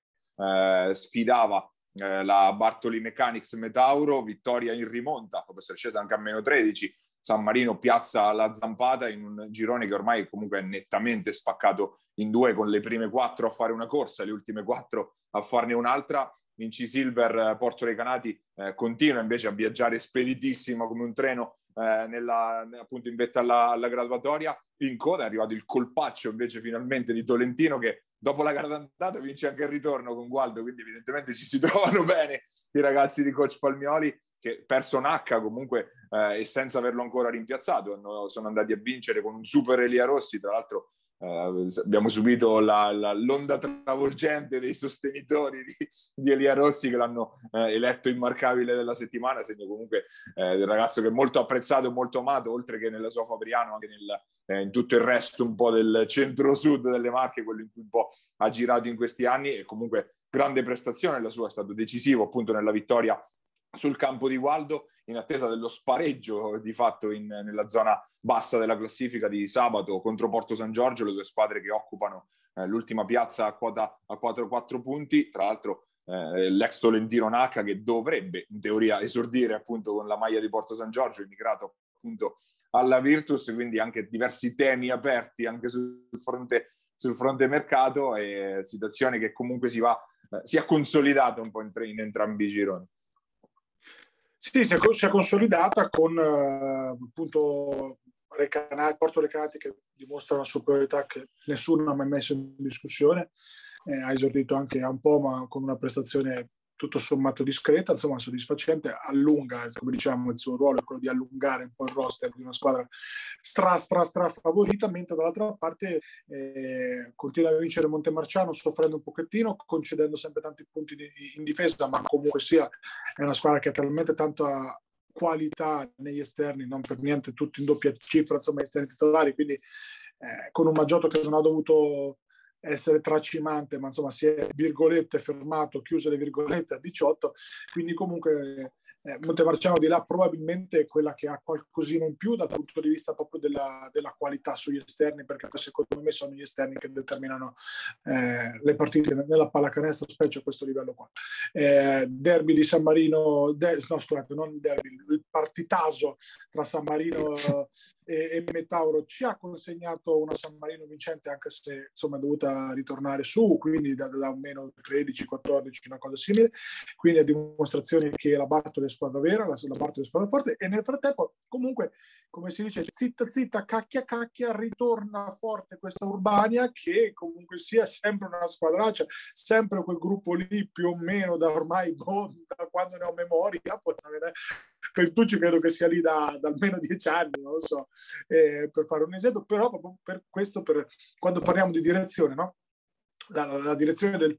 S2: sfidava eh, la Bartoli Mechanics Metauro, vittoria in rimonta, può essere scesa anche a meno 13. San Marino piazza la zampata in un girone che ormai comunque è nettamente spaccato in due, con le prime quattro a fare una corsa, le ultime quattro a farne un'altra. Vinci Silver, eh, Porto Recanati, eh, continua invece a viaggiare speditissimo come un treno eh, nella, appunto in vetta alla, alla, graduatoria. In coda è arrivato il colpaccio invece finalmente di Tolentino che dopo la gara d'andata vince anche il ritorno con Gualdo, quindi evidentemente ci si trovano bene i ragazzi di coach Palmioli che perso H comunque eh, e senza averlo ancora rimpiazzato hanno, sono andati a vincere con un super Elia Rossi, tra l'altro Uh, abbiamo subito la, la, l'onda travolgente dei sostenitori di, di Elia Rossi che l'hanno uh, eletto immarcabile della settimana, segno comunque uh, del ragazzo che è molto apprezzato e molto amato, oltre che nella sua Fabriano, anche nel, in tutto il resto un po' del centro-sud delle Marche, quello in cui un po' ha girato in questi anni e comunque grande prestazione la sua, è stato decisivo appunto nella vittoria sul campo di Waldo in attesa dello spareggio di fatto in, nella zona bassa della classifica di sabato contro Porto San Giorgio, le due squadre che occupano eh, l'ultima piazza a quota a 4-4 punti, tra l'altro eh, l'ex Tolentino Nacca che dovrebbe in teoria esordire appunto con la maglia di Porto San Giorgio, immigrato appunto alla Virtus, quindi anche diversi temi aperti anche sul fronte, sul fronte mercato e situazione che comunque si va, eh, si è consolidata un po' in, in entrambi i gironi.
S3: Sì, si è, consolidata con eh, appunto Recanati, Porto Recanati che dimostra una superiorità che nessuno ha mai messo in discussione. Eh, ha esordito anche un po', ma con una prestazione tutto sommato discreta, insomma soddisfacente, allunga, come diciamo, il suo ruolo è quello di allungare un po' il roster di una squadra stra stra stra favorita, mentre dall'altra parte eh, continua a vincere Montemarciano soffrendo un pochettino, concedendo sempre tanti punti di, in difesa, ma comunque sia è una squadra che ha talmente tanta qualità negli esterni, non per niente tutti in doppia cifra, insomma, esterni titolari, quindi eh, con un Maggiotto che non ha dovuto essere tracimante, ma insomma si è virgolette fermato, chiuse le virgolette a 18, quindi comunque eh, Montemarciano di là probabilmente è quella che ha qualcosina in più dal punto di vista proprio della, della qualità sugli esterni, perché secondo me sono gli esterni che determinano eh, le partite nella pallacanestro, specie a questo livello qua. Eh, derby di San Marino, de, no scusate, non il derby, il partitaso tra San Marino e, e Metauro ci ha consegnato una San Marino vincente, anche se insomma è dovuta ritornare su, quindi da, da un meno 13-14, una cosa simile, quindi a dimostrazione che la Bartoli squadra vera, la, la parte di squadra forte e nel frattempo comunque, come si dice, zitta zitta, cacchia cacchia, ritorna forte questa Urbania che comunque sia sempre una squadraccia, sempre quel gruppo lì più o meno da ormai boh, da quando ne ho memoria, per tutti credo che sia lì da, da almeno dieci anni, non lo so, eh, per fare un esempio, però proprio per questo, per, quando parliamo di direzione, no? La, la, direzione del,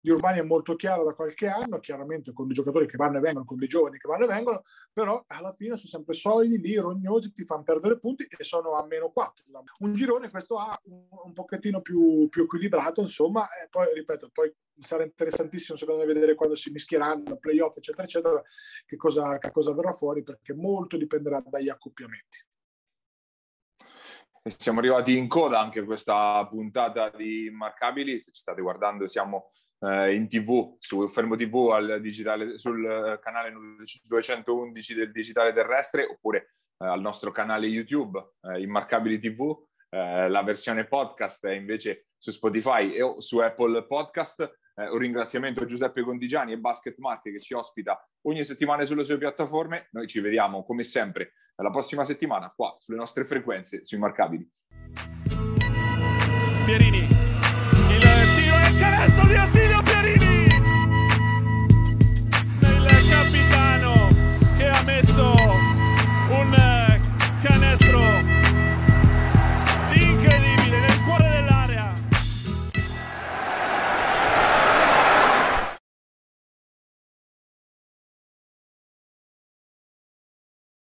S3: di Urbani è molto chiaro da qualche anno, chiaramente con dei giocatori che vanno e vengono, con dei giovani che vanno e vengono, però alla fine sono sempre solidi, lì, rognosi, ti fanno perdere punti e sono a meno 4. Un girone questo ha un, un pochettino più, più, equilibrato, insomma, e poi ripeto, poi sarà interessantissimo secondo me vedere quando si mischieranno, playoff, eccetera, eccetera, che cosa, che cosa verrà fuori, perché molto dipenderà dagli accoppiamenti.
S2: Siamo arrivati in coda anche questa puntata di Immarcabili. Se ci state guardando, siamo eh, in tv, su Fermo TV al digitale, sul eh, canale 211 del digitale terrestre oppure eh, al nostro canale YouTube, eh, Immarcabili TV. Eh, la versione podcast è invece su Spotify e su Apple Podcast. Eh, un ringraziamento a Giuseppe Condigiani e Basket Market che ci ospita ogni settimana sulle sue piattaforme. Noi ci vediamo come sempre la prossima settimana qua sulle nostre frequenze su Immarcabili.
S1: Pierini